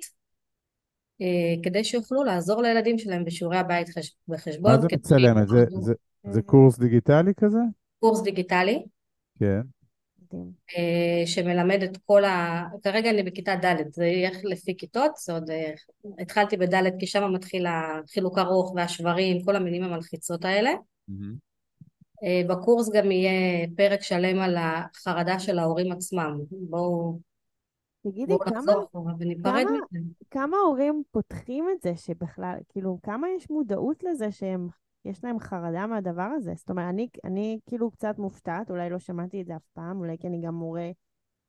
אה, כדי שיוכלו לעזור לילדים שלהם בשיעורי הבית חש... בחשבון. מה זה מצלמת? זה- זה- זה אה, קורס דיגיטלי כזה? קורס דיגיטלי, כן. אה, שמלמד את כל ה... כרגע אני בכיתה ד', זה יהיה לפי כיתות, זה עוד... אה, התחלתי בד' כי שם מתחיל החילוק ארוך והשברים, כל המילים המלחיצות האלה. אה, בקורס גם יהיה פרק שלם על החרדה של ההורים עצמם. בואו תגידי, בואו כמה, כמה-. כמה הורים פותחים את זה שבכלל, כאילו, כמה יש מודעות לזה שהם, יש להם חרדה מהדבר הזה? זאת אומרת, אני, אני כאילו קצת מופתעת, אולי לא שמעתי את זה אף פעם, אולי כי אני גם מורה,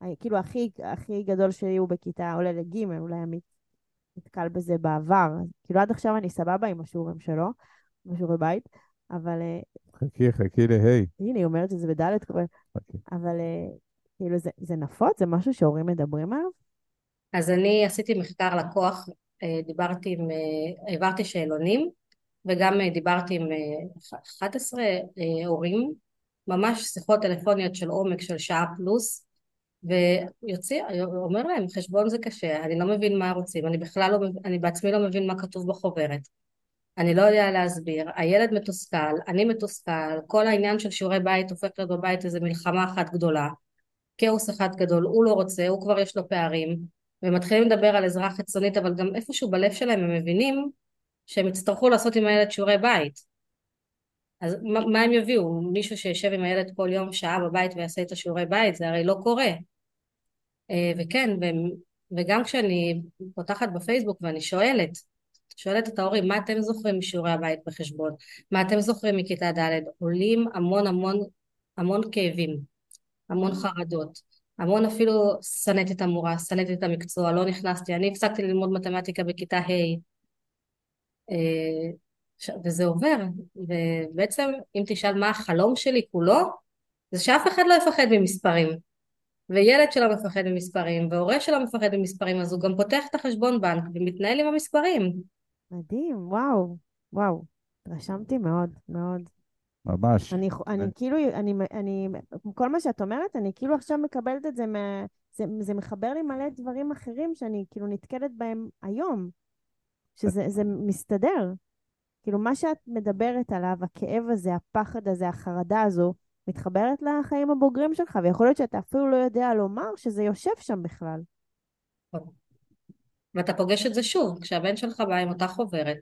אה, כאילו, הכי, הכי גדול שלי הוא בכיתה, עולה לג', אולי עמית נתקל בזה בעבר. כאילו, עד עכשיו אני סבבה עם השיעורים שלו, בשיעורי בית, אבל אה, חכי, חכי להי. הנה, היא אומרת שזה בדלת כבר, חכי. אבל אה, כאילו, זה, זה נפוץ? זה משהו שהורים מדברים עליו? אז אני עשיתי מחקר לקוח, דיברתי עם, העברתי שאלונים וגם אה, דיברתי עם אה, 11 אה, הורים, ממש שיחות טלפוניות של עומק של שעה פלוס, ויוצא, אומר להם, חשבון זה קשה, אני לא מבין מה רוצים, אני בכלל לא, אני בעצמי לא מבין מה כתוב בחוברת, אני לא יודע להסביר, הילד מתוסכל, אני מתוסכל, כל העניין של שיעורי בית הופך להיות בבית איזה מלחמה אחת גדולה, כאוס אחד גדול, הוא לא רוצה, הוא כבר יש לו פערים, ומתחילים לדבר על עזרה חיצונית, אבל גם איפשהו בלב שלהם הם מבינים שהם יצטרכו לעשות עם הילד שיעורי בית. אז מה, מה הם יביאו? מישהו שישב עם הילד כל יום שעה בבית ויעשה את השיעורי בית? זה הרי לא קורה. אה, וכן, וגם כשאני פותחת בפייסבוק ואני שואלת, שואלת את ההורים, מה אתם זוכרים משיעורי הבית בחשבון? מה אתם זוכרים מכיתה ד'? עולים המון המון המון כאבים, המון חרדות, המון אפילו שנאתי את המורה, שנאתי את המקצוע, לא נכנסתי, אני הפסקתי ללמוד מתמטיקה בכיתה ה' ש- וזה עובר, ובעצם אם תשאל מה החלום שלי כולו, זה שאף אחד לא יפחד ממספרים, וילד שלא מפחד ממספרים, והורה שלא מפחד ממספרים, אז הוא גם פותח את החשבון בנק ומתנהל עם המספרים. מדהים, וואו, וואו. התרשמתי מאוד, מאוד. ממש. אני, אני. כאילו, אני, אני, כל מה שאת אומרת, אני כאילו עכשיו מקבלת את זה, מה, זה, זה מחבר לי מלא דברים אחרים שאני כאילו נתקלת בהם היום, שזה זה מסתדר. כאילו, מה שאת מדברת עליו, הכאב הזה, הפחד הזה, החרדה הזו, מתחברת לחיים הבוגרים שלך, ויכול להיות שאתה אפילו לא יודע לומר שזה יושב שם בכלל. ואתה פוגש את זה שוב, כשהבן שלך בא עם אותה חוברת,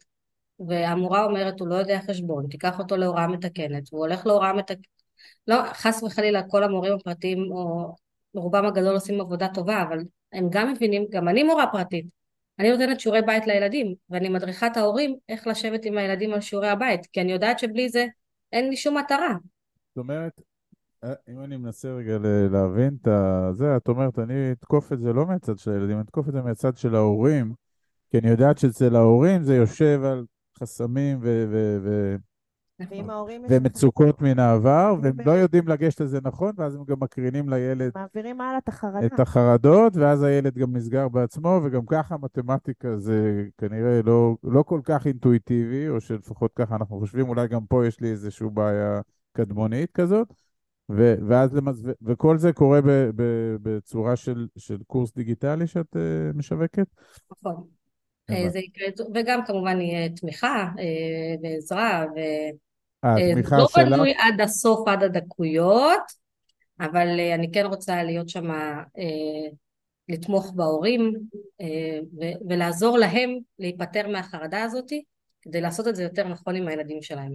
והמורה אומרת, הוא לא יודע חשבון, תיקח אותו להוראה מתקנת, והוא הולך להוראה מתקנת, לא, חס וחלילה, כל המורים הפרטיים, או רובם הגדול עושים עבודה טובה, אבל הם גם מבינים, גם אני מורה פרטית, אני נותנת שיעורי בית לילדים, ואני מדריכה את ההורים איך לשבת עם הילדים על שיעורי הבית, כי אני יודעת שבלי זה אין לי שום מטרה. זאת אומרת, אה, אם אני מנסה רגע להבין את זה, את אומרת, אני אתקוף את זה לא מהצד של הילדים, אני אתקוף את זה מהצד של ההורים, כי אני יודעת שאצל ההורים זה יושב על חסמים ו- ו- ו- יש ומצוקות מן העבר, והם. לא יודעים לגשת לזה נכון, ואז הם גם מקרינים לילד מעבירים הלאה את החרדה. את החרדות, ואז הילד גם נסגר בעצמו, וגם ככה מתמטיקה זה כנראה לא, לא כל כך אינטואיטיבי, או שלפחות ככה אנחנו חושבים, אולי גם פה יש לי איזושהי בעיה קדמונית כזאת, ו, ואז למז... ו- וכל זה קורה ב, ב, בצורה של, של קורס דיגיטלי שאת uh, משווקת? נכון. אה. זה יקרה, וגם כמובן יהיה תמיכה אה, ועזרה, ו... אה, אה, זה התמיכה לא? בנוי עד הסוף, עד הדקויות, אבל אה, אני כן רוצה להיות שם, לתמוך בהורים ולעזור להם להיפטר מהחרדה הזאת כדי לעשות את זה יותר נכון עם הילדים שלהם.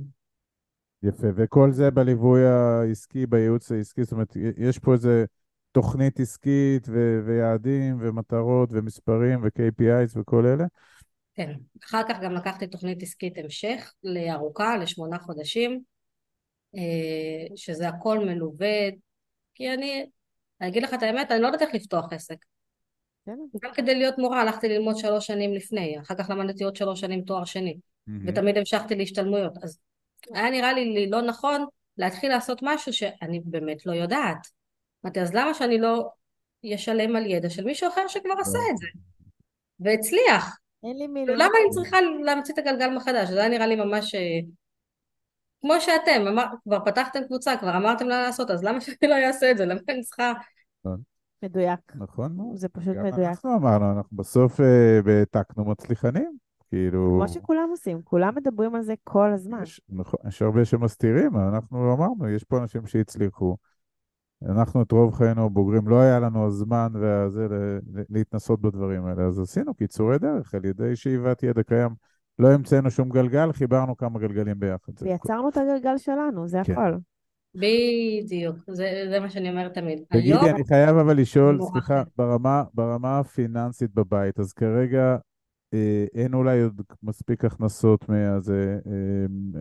יפה, וכל זה בליווי העסקי, בייעוץ העסקי, זאת אומרת, יש פה איזה תוכנית עסקית ו- ויעדים ומטרות ומספרים ו-KPIs וכל אלה? כן, אחר כך גם לקחתי תוכנית עסקית המשך לארוכה, לשמונה חודשים, אה, שזה הכל מלווה, כי אני, אני אגיד לך את האמת, אני לא יודעת איך לפתוח עסק. כן, גם כדי להיות מורה הלכתי ללמוד שלוש שנים לפני, אחר כך למדתי עוד שלוש שנים תואר שני, ותמיד המשכתי להשתלמויות, אז היה נראה לי לא נכון להתחיל לעשות משהו שאני באמת לא יודעת. אמרתי, אז למה שאני לא אשלם על ידע של מישהו אחר שכבר עשה את זה? והצליח. אין לי מילים. למה אני צריכה להמציא את הגלגל מחדש? זה היה נראה לי ממש... אה, כמו שאתם, אמר, כבר פתחתם קבוצה, כבר אמרתם לה לעשות, אז למה שאני לא אעשה את זה? למה אני צריכה... מדויק. נכון מאוד. זה פשוט גם מדויק. אנחנו אמרנו, אנחנו בסוף אה, העתקנו מצליחנים. כאילו... כמו שכולם עושים, כולם מדברים על זה כל הזמן. יש, נכון, יש הרבה שמסתירים, אנחנו אמרנו, יש פה אנשים שהצליחו. אנחנו את רוב חיינו בוגרים, לא היה לנו הזמן ל- להתנסות בדברים האלה, אז עשינו קיצורי דרך על ידי שאיבת ידע קיים. לא המצאנו שום גלגל, חיברנו כמה גלגלים ביחד. ויצרנו את הגלגל שלנו, זה כן. הכל. בדיוק, זה, זה מה שאני אומרת תמיד. תגידי, היום, אני חייב אבל לשאול, סליחה. ברמה, ברמה הפיננסית בבית, אז כרגע אה, אין אולי עוד מספיק הכנסות מהזה, אה,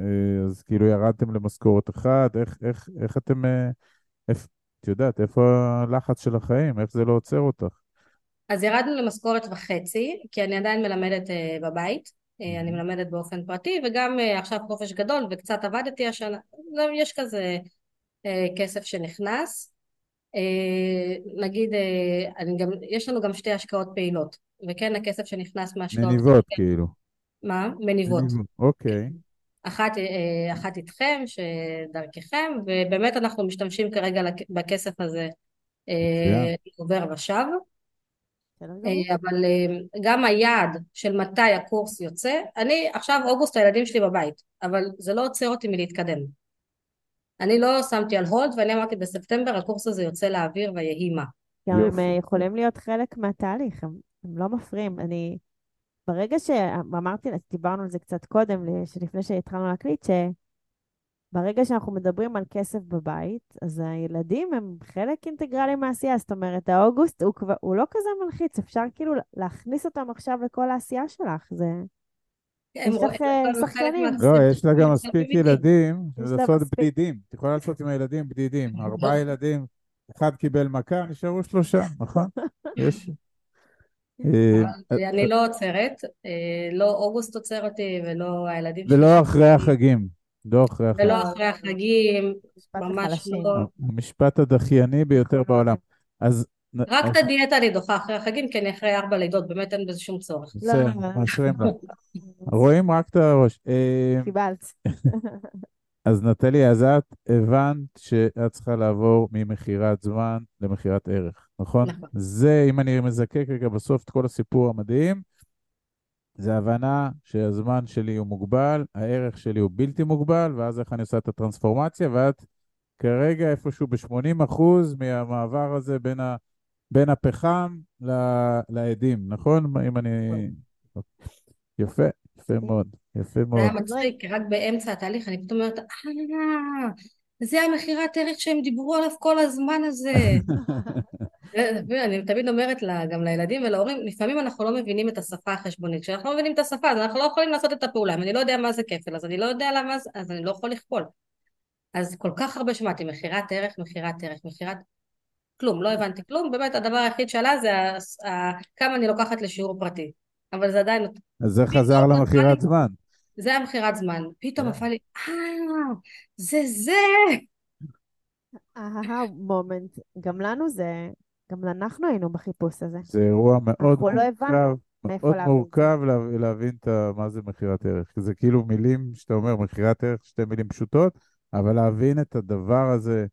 אה, אז כאילו ירדתם למשכורת אחת, איך, איך, איך אתם, אה, את יודעת, איפה הלחץ של החיים, איך זה לא עוצר אותך? אז ירדנו למשכורת וחצי, כי אני עדיין מלמדת אה, בבית, אה, אני מלמדת באופן פרטי, וגם אה, עכשיו חופש גדול, וקצת עבדתי השנה, לא, יש כזה אה, כסף שנכנס. אה, נגיד, אני גם, יש לנו גם שתי השקעות פעילות, וכן הכסף שנכנס מהשקעות... מניבות כאילו. מה? מניבות. מניבות, אוקיי. אחת, אה, אחת איתכם, שדרככם, ובאמת אנחנו משתמשים כרגע בכסף הזה אה, מצוין. עובר ושב. אה, אבל אה, גם היעד של מתי הקורס יוצא, אני עכשיו אוגוסט הילדים שלי בבית, אבל זה לא עוצר אותי מלהתקדם. אני לא שמתי על הולד ואני אמרתי בספטמבר הקורס הזה יוצא לאוויר ויהי מה. גם הם. אה, יכולים להיות חלק מהתהליך, הם, הם לא מפריעים. אני, ברגע שאמרתי, דיברנו על זה קצת קודם, לפני שהתחלנו להקליט, שברגע שאנחנו מדברים על כסף בבית, אז הילדים הם חלק אינטגרלי מהעשייה. זאת אומרת, האוגוסט הוא, כבר, הוא לא כזה מלחיץ, אפשר כאילו להכניס אותם עכשיו לכל העשייה שלך. זה... יש לך, אה, שחקנים. לא, יש לה גם מספיק. ילדים לעשות. בדידים. את יכולה לעשות עם הילדים בדידים. ארבעה ילדים, אחד קיבל מכה, נשארו שלושה, נכון? יש. אה, אני לא עוצרת, אה, לא אוגוסט עוצר אותי ולא הילדים ולא שלי אחרי החגים. לא אחרי החגים. ולא אחרי החגים, ממש. לא. המשפט הדחייני ביותר בעולם. אז... רק את הדיאטה אני דוחה אחרי החגים, כי אני אחרי ארבע לידות, באמת אין בזה שום צורך. לא, בסדר, לא. מאשרים לה. רואים רק את הראש. אה, קיבלת. אז נטלי, אז את הבנת שאת צריכה לעבור ממכירת זמן למכירת ערך, נכון? נכון. זה, אם אני מזקק רגע בסוף את כל הסיפור המדהים, זה הבנה שהזמן שלי הוא מוגבל, הערך שלי הוא בלתי מוגבל, ואז איך אני עושה את הטרנספורמציה, ואת כרגע איפשהו ב-80% מהמעבר הזה בין, ה, בין הפחם ל, לעדים, נכון? אם אני... יפה, יפה מאוד, יפה זה מאוד. היה מצחיק, רק באמצע התהליך אני פתאום אומרת, אה, זה המכירת ערך שהם דיברו עליו כל הזמן הזה. אני תמיד אומרת לה, גם לילדים ולהורים, לפעמים אנחנו לא מבינים את השפה החשבונית. כשאנחנו לא מבינים את השפה, אז אנחנו לא יכולים לעשות את הפעולה. אם אני לא יודע מה זה כפל, אז אני לא יודע למה זה, אז אני לא יכול לכפול. אז כל כך הרבה שמעתי, מכירת ערך, מכירת ערך, מכירת... כלום, לא הבנתי כלום. באמת, הדבר היחיד שעלה זה ה- ה- כמה אני לוקחת לשיעור פרטי. אבל זה עדיין... אז זה חזר למכירת זמן. זה היה מכירת זמן. פתאום כן. נפל לי, אה, זה זה! אהה, מומנט. גם לנו זה, גם אנחנו היינו בחיפוש הזה. זה אירוע מאוד לא מורכב, מאוד מורכב לה- להבין מה זה מכירת ערך. זה כאילו מילים שאתה אומר, מכירת ערך, שתי מילים פשוטות, אבל להבין את הדבר הזה,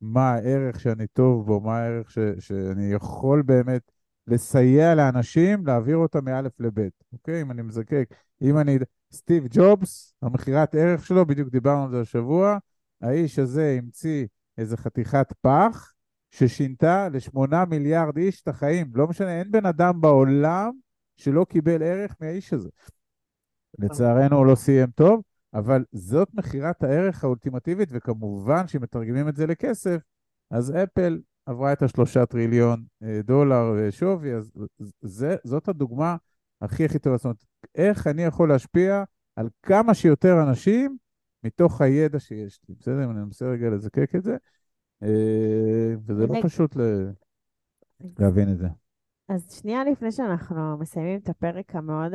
מה הערך שאני טוב בו, מה הערך ש, שאני יכול באמת לסייע לאנשים, להעביר אותם מאלף לבית, אוקיי? אם אני מזקק, אם אני... סטיב ג'ובס, המכירת ערך שלו, בדיוק דיברנו על זה השבוע, האיש הזה המציא איזה חתיכת פח, ששינתה לשמונה מיליארד איש את החיים. לא משנה, אין בן אדם בעולם שלא קיבל ערך מהאיש הזה. לצערנו הוא לא סיים טוב, אבל זאת מכירת הערך האולטימטיבית, וכמובן שאם מתרגמים את זה לכסף, אז אפל עברה את השלושה טריליון אה, דולר אה, שווי, אז זה, זאת הדוגמה הכי הכי טובה. זאת אומרת, איך אני יכול להשפיע על כמה שיותר אנשים מתוך הידע שיש לי. בסדר? אם אני מנסה רגע לזקק את זה, אה, וזה לא פשוט להבין את זה. אז שנייה לפני שאנחנו מסיימים את הפרק המאוד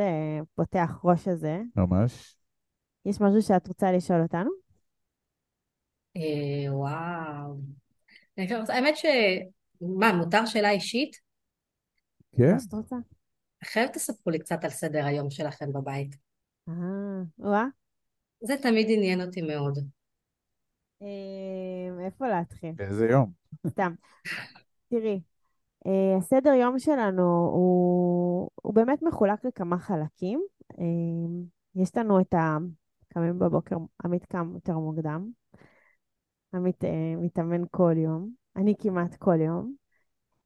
פותח ראש הזה, ממש. יש משהו שאת רוצה לשאול אותנו? אה, וואו. האמת ש... מה, מותר שאלה אישית? כן. מה שאת רוצה. חייבת תספרו לי קצת על סדר היום שלכם בבית. אה, וואה. זה תמיד עניין אותי מאוד. אה, איפה להתחיל? באיזה יום? סתם. תראי, אה, הסדר יום שלנו הוא, הוא באמת מחולק לכמה חלקים. אה, יש לנו את ה... קמים בבוקר, עמית קם יותר מוקדם. עמית מתאמן כל יום. אני כמעט כל יום.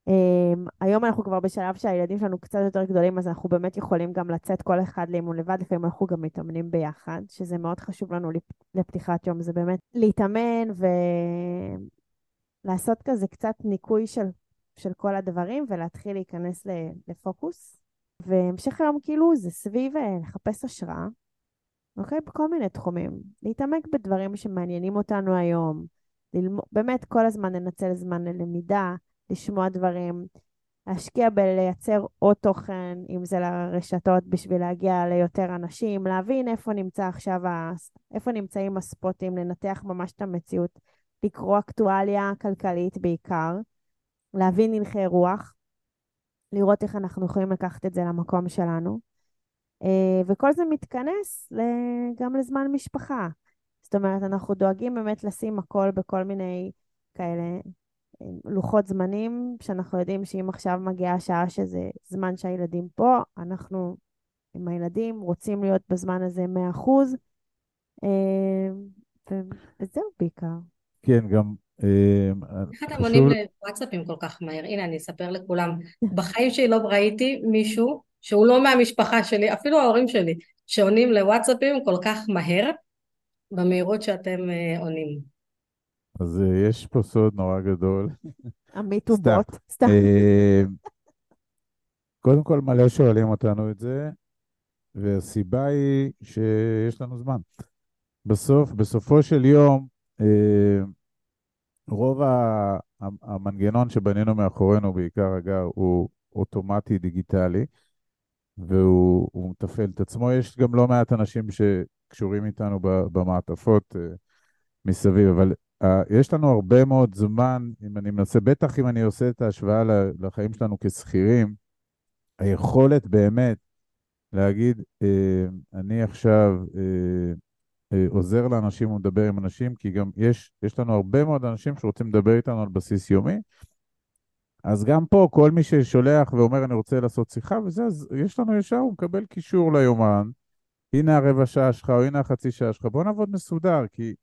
Um, היום אנחנו כבר בשלב שהילדים שלנו קצת יותר גדולים, אז אנחנו באמת יכולים גם לצאת כל אחד לאימון לבד, לפעמים אנחנו גם מתאמנים ביחד, שזה מאוד חשוב לנו לפתיחת יום, זה באמת להתאמן ולעשות כזה קצת ניקוי של, של כל הדברים ולהתחיל להיכנס לפוקוס. והמשך היום כאילו זה סביב אה, לחפש השראה, אוקיי? בכל מיני תחומים. להתעמק בדברים שמעניינים אותנו היום, ללמוד, באמת כל הזמן לנצל זמן ללמידה. לשמוע דברים, להשקיע בלייצר עוד תוכן, אם זה לרשתות בשביל להגיע ליותר אנשים, להבין איפה נמצא עכשיו, איפה נמצאים הספוטים, לנתח ממש את המציאות, לקרוא אקטואליה כלכלית בעיקר, להבין הלכי רוח, לראות איך אנחנו יכולים לקחת את זה למקום שלנו. אה, וכל זה מתכנס גם לזמן משפחה. זאת אומרת, אנחנו דואגים באמת לשים הכל בכל מיני כאלה לוחות זמנים, שאנחנו יודעים שאם עכשיו מגיעה השעה שזה זמן שהילדים פה, אנחנו עם הילדים רוצים להיות בזמן הזה 100%, אה, וזהו בעיקר. כן, גם... אה, איך אתם עונים לוואטסאפים כל כך מהר? הנה, אני אספר לכולם. בחיים שלי לא ראיתי מישהו שהוא לא מהמשפחה שלי, אפילו ההורים שלי, שעונים לוואטסאפים כל כך מהר, במהירות שאתם אה, עונים. אז אה, יש פה סוד נורא גדול. עמית הוא בוט. סתם. אה, קודם כל מלא שואלים אותנו את זה, והסיבה היא שיש לנו זמן. בסוף, בסופו של יום, רוב המנגנון שבנינו מאחורינו, בעיקר אגב, הוא אוטומטי דיגיטלי, והוא מתפעל את עצמו. יש גם לא מעט אנשים שקשורים איתנו במעטפות מסביב, אבל Uh, יש לנו הרבה מאוד זמן, אם אני מנסה, בטח אם אני עושה את ההשוואה לחיים שלנו כשכירים, היכולת באמת להגיד, uh, אני עכשיו עוזר לאנשים ומדבר עם אנשים, כי גם יש, יש לנו הרבה מאוד אנשים שרוצים לדבר איתנו על בסיס יומי, אז גם פה, כל מי ששולח ואומר, אני רוצה לעשות שיחה וזה, אז יש לנו ישר, הוא מקבל קישור ליומן, הנה הרבע שעה שלך, או הנה החצי שעה שלך, בוא נעבוד מסודר, כי...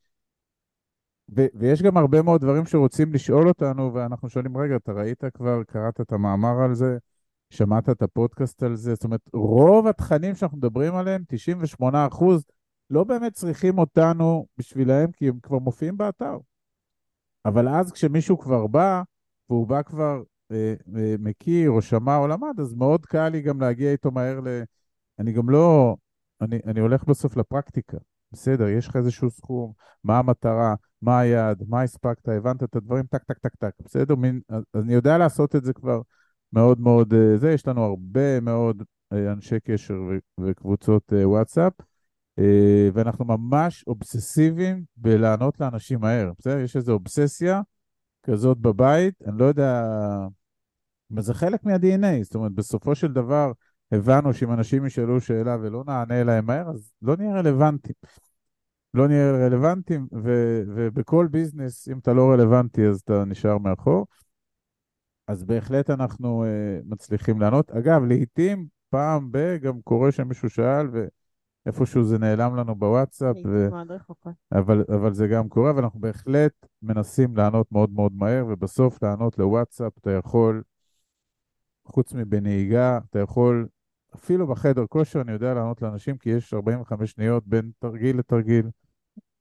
ו- ויש גם הרבה מאוד דברים שרוצים לשאול אותנו, ואנחנו שואלים, רגע, אתה ראית כבר, קראת את המאמר על זה, שמעת את הפודקאסט על זה? זאת אומרת, רוב התכנים שאנחנו מדברים עליהם, 98 אחוז, לא באמת צריכים אותנו בשבילהם, כי הם כבר מופיעים באתר. אבל אז כשמישהו כבר בא, והוא בא כבר אה, אה, מכיר או שמע או למד, אז מאוד קל לי גם להגיע איתו מהר ל... אני גם לא... אני, אני הולך בסוף לפרקטיקה. בסדר, יש לך איזשהו סכום, מה המטרה, מה היעד, מה הספקת, הבנת את הדברים, טק, טק, טק, טק, בסדר? מין, אז אני יודע לעשות את זה כבר מאוד מאוד, אה, זה, יש לנו הרבה מאוד אה, אנשי קשר וקבוצות אה, וואטסאפ, ואנחנו ממש אובססיביים בלענות לאנשים מהר, בסדר? יש איזו אובססיה כזאת בבית, אני לא יודע, אבל זה חלק מה-DNA, זאת אומרת, בסופו של דבר, הבנו שאם אנשים ישאלו שאלה ולא נענה להם מהר, אז לא נהיה רלוונטיים. לא נהיה רלוונטיים, ו- ובכל ביזנס, אם אתה לא רלוונטי, אז אתה נשאר מאחור. אז בהחלט אנחנו uh, מצליחים לענות. אגב, לעיתים, פעם ב- גם קורה שמישהו שאל, איפשהו זה נעלם לנו בוואטסאפ, ו... אבל, אבל זה גם קורה, ואנחנו בהחלט מנסים לענות מאוד מאוד מהר, ובסוף לענות לוואטסאפ אתה יכול, חוץ מבנהיגה, אתה יכול, אפילו בחדר כושר אני יודע לענות לאנשים, כי יש 45 שניות בין תרגיל לתרגיל.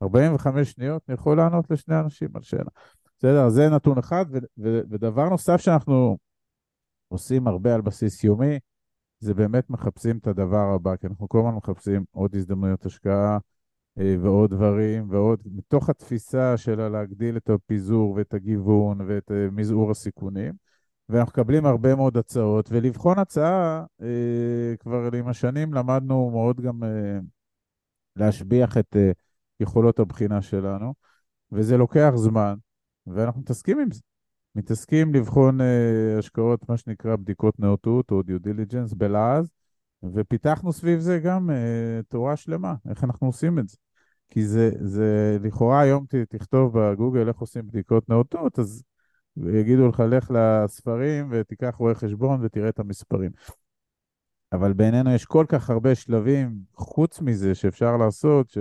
45 שניות אני יכול לענות לשני אנשים על שאלה. בסדר, זה נתון אחד, ו- ו- ודבר נוסף שאנחנו עושים הרבה על בסיס יומי, זה באמת מחפשים את הדבר הבא, כי אנחנו כל הזמן מחפשים עוד הזדמנויות השקעה אה, ועוד דברים, ועוד, מתוך התפיסה של להגדיל את הפיזור ואת הגיוון ואת אה, מזעור הסיכונים, ואנחנו מקבלים הרבה מאוד הצעות, ולבחון הצעה, אה, כבר עם השנים למדנו מאוד גם להשביח את יכולות הבחינה שלנו, וזה לוקח זמן, ואנחנו מתעסקים עם זה. מתעסקים לבחון אה, השקעות, מה שנקרא בדיקות נאותות או דיו דיליג'נס בלעז, ופיתחנו סביב זה גם אה, תורה שלמה, איך אנחנו עושים את זה. כי זה, זה לכאורה היום ת, תכתוב בגוגל איך עושים בדיקות נאותות, אז יגידו לך, לך לספרים ותיקח רואה חשבון ותראה את המספרים. אבל בעינינו יש כל כך הרבה שלבים חוץ מזה שאפשר לעשות, ש...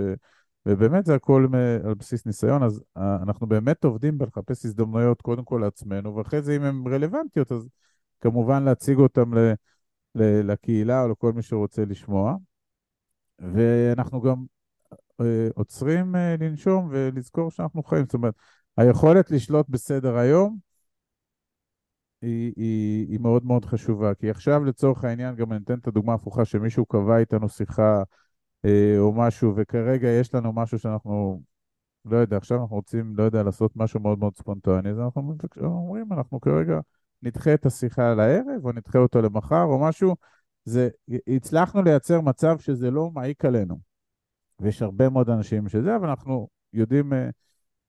ובאמת זה הכל מ- על בסיס ניסיון, אז אה, אנחנו באמת עובדים בלחפש הזדמנויות קודם כל לעצמנו, ואחרי זה אם הן רלוונטיות, אז כמובן להציג אותן ל... ל... לקהילה או לכל מי שרוצה לשמוע. ואנחנו גם אה, עוצרים אה, לנשום ולזכור שאנחנו חיים. זאת אומרת, היכולת לשלוט בסדר היום היא, היא, היא מאוד מאוד חשובה. כי עכשיו לצורך העניין, גם אני אתן את הדוגמה ההפוכה, שמישהו קבע איתנו שיחה או משהו, וכרגע יש לנו משהו שאנחנו, לא יודע, עכשיו אנחנו רוצים, לא יודע, לעשות משהו מאוד מאוד ספונטני, אז אנחנו אומרים, אנחנו כרגע נדחה את השיחה לערב, או נדחה אותו למחר, או משהו. זה, הצלחנו לייצר מצב שזה לא מעיק עלינו. ויש הרבה מאוד אנשים שזה, אבל אנחנו יודעים, אה,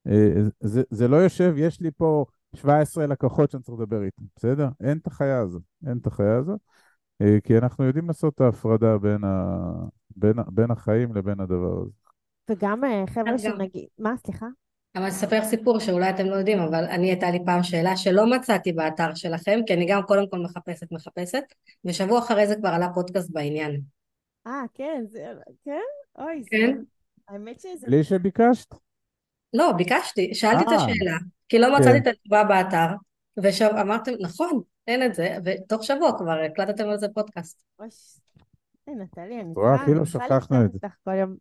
אה, זה, זה לא יושב, יש לי פה 17 לקוחות שאני צריך לדבר איתם, בסדר? אין את החיה הזאת, אין את החיה הזאת, אה, כי אנחנו יודעים לעשות את ההפרדה בין, ה, בין, בין החיים לבין הדבר הזה. וגם אה, חבר'ה. שנגיד, מה, סליחה? אבל אספר סיפור שאולי אתם לא יודעים, אבל אני הייתה לי פעם שאלה שלא מצאתי באתר שלכם, כי אני גם קודם כל מחפשת מחפשת, ושבוע אחרי זה כבר עלה פודקאסט בעניין. אה, כן, זה, כן? אוי, זה, כן? האמת שזה, בלי שביקשת? לא, ביקשתי, שאלתי את אה. השאלה, כי לא כן. מצאתי את התשובה באתר, ואמרתם, נכון, אין את זה, ותוך שבוע כבר הקלטתם על זה פודקאסט. אה, נטלי, אני צריכה, כאילו שכחנו את יום.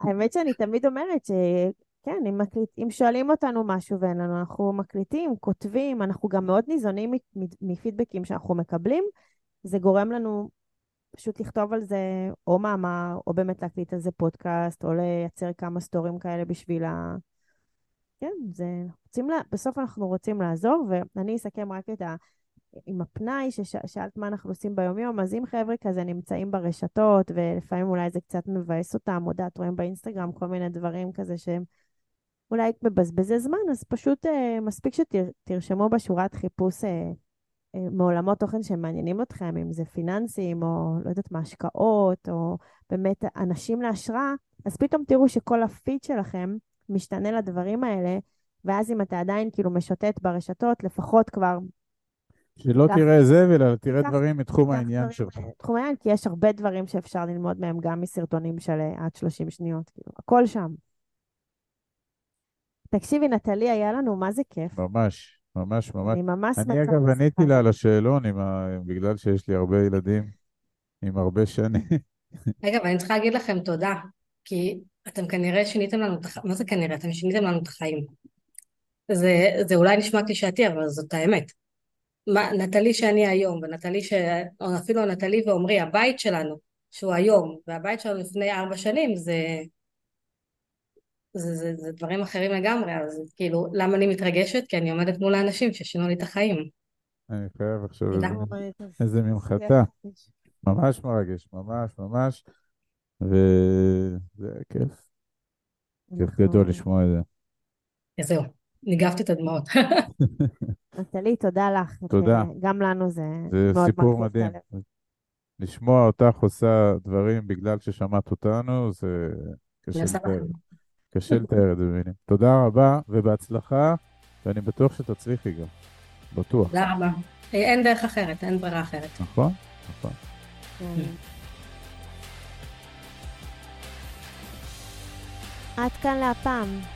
האמת שאני תמיד אומרת שכן, אם, מקליט, אם שואלים אותנו משהו ואין לנו, אנחנו מקליטים, כותבים, אנחנו גם מאוד ניזונים מפידבקים שאנחנו מקבלים, זה גורם לנו פשוט לכתוב על זה או מאמר, או באמת להקליט על זה פודקאסט, או לייצר כמה סטורים כאלה בשביל ה... כן, זה... רוצים לה... בסוף אנחנו רוצים לעזור, ואני אסכם רק את ה... עם הפנאי, ששאלת מה אנחנו עושים ביומיום, אז אם חבר'ה כזה נמצאים ברשתות, ולפעמים אולי זה קצת מבאס אותם, או דעת רואים באינסטגרם כל מיני דברים כזה שהם אולי מבזבזי זמן, אז פשוט אה, מספיק שתרשמו בשורת חיפוש אה, אה, מעולמות תוכן שמעניינים אתכם, אם זה פיננסים, או לא יודעת מה, השקעות, או באמת אנשים להשראה, אז פתאום תראו שכל הפיד שלכם משתנה לדברים האלה, ואז אם אתה עדיין כאילו משוטט ברשתות, לפחות כבר שלא תראה זבל, אלא תראה דברים מתחום העניין שלך. תחום העניין, כי יש הרבה דברים שאפשר ללמוד מהם גם מסרטונים של אה, עד 30 שניות, כאילו, הכל שם. תקשיבי, נטלי, היה לנו מה זה כיף. ממש, ממש, ממש. אני ממש אני אגב עניתי לה. על השאלון, עם ה... בגלל שיש לי הרבה ילדים עם הרבה שנים. רגע, אבל אני צריכה להגיד לכם תודה, כי אתם כנראה שיניתם לנו את החיים, מה זה כנראה? אתם שיניתם לנו את החיים. זה, זה אולי נשמע קלישאתי, אבל זאת האמת. מה, נטלי שאני היום, ונטלי ש... או אפילו נטלי ועומרי, הבית שלנו, שהוא היום, והבית שלנו לפני ארבע שנים, זה... זה, זה, זה דברים אחרים לגמרי, אז כאילו, למה אני מתרגשת? כי אני עומדת מול האנשים ששינו לי את החיים. אני חייב עכשיו. איזה- איזה ממחטה. ממש מרגש, ממש, ממש. וזה כיף, כיף אנחנו- גדול לשמוע את זה. זהו, ניגבתי את הדמעות. נטלי, תודה לך. תודה. גם לנו זה זה מאוד סיפור מחזיק את מדהים. לשמוע אותך עושה דברים בגלל ששמעת אותנו, זה לתאר. קשה לתאר את זה במילים. תודה רבה ובהצלחה, ואני בטוח שתצליחי גם. בטוח. תודה רבה. אין דרך אחרת, אין ברירה אחרת. נכון? נכון. כן. עד כאן להפעם.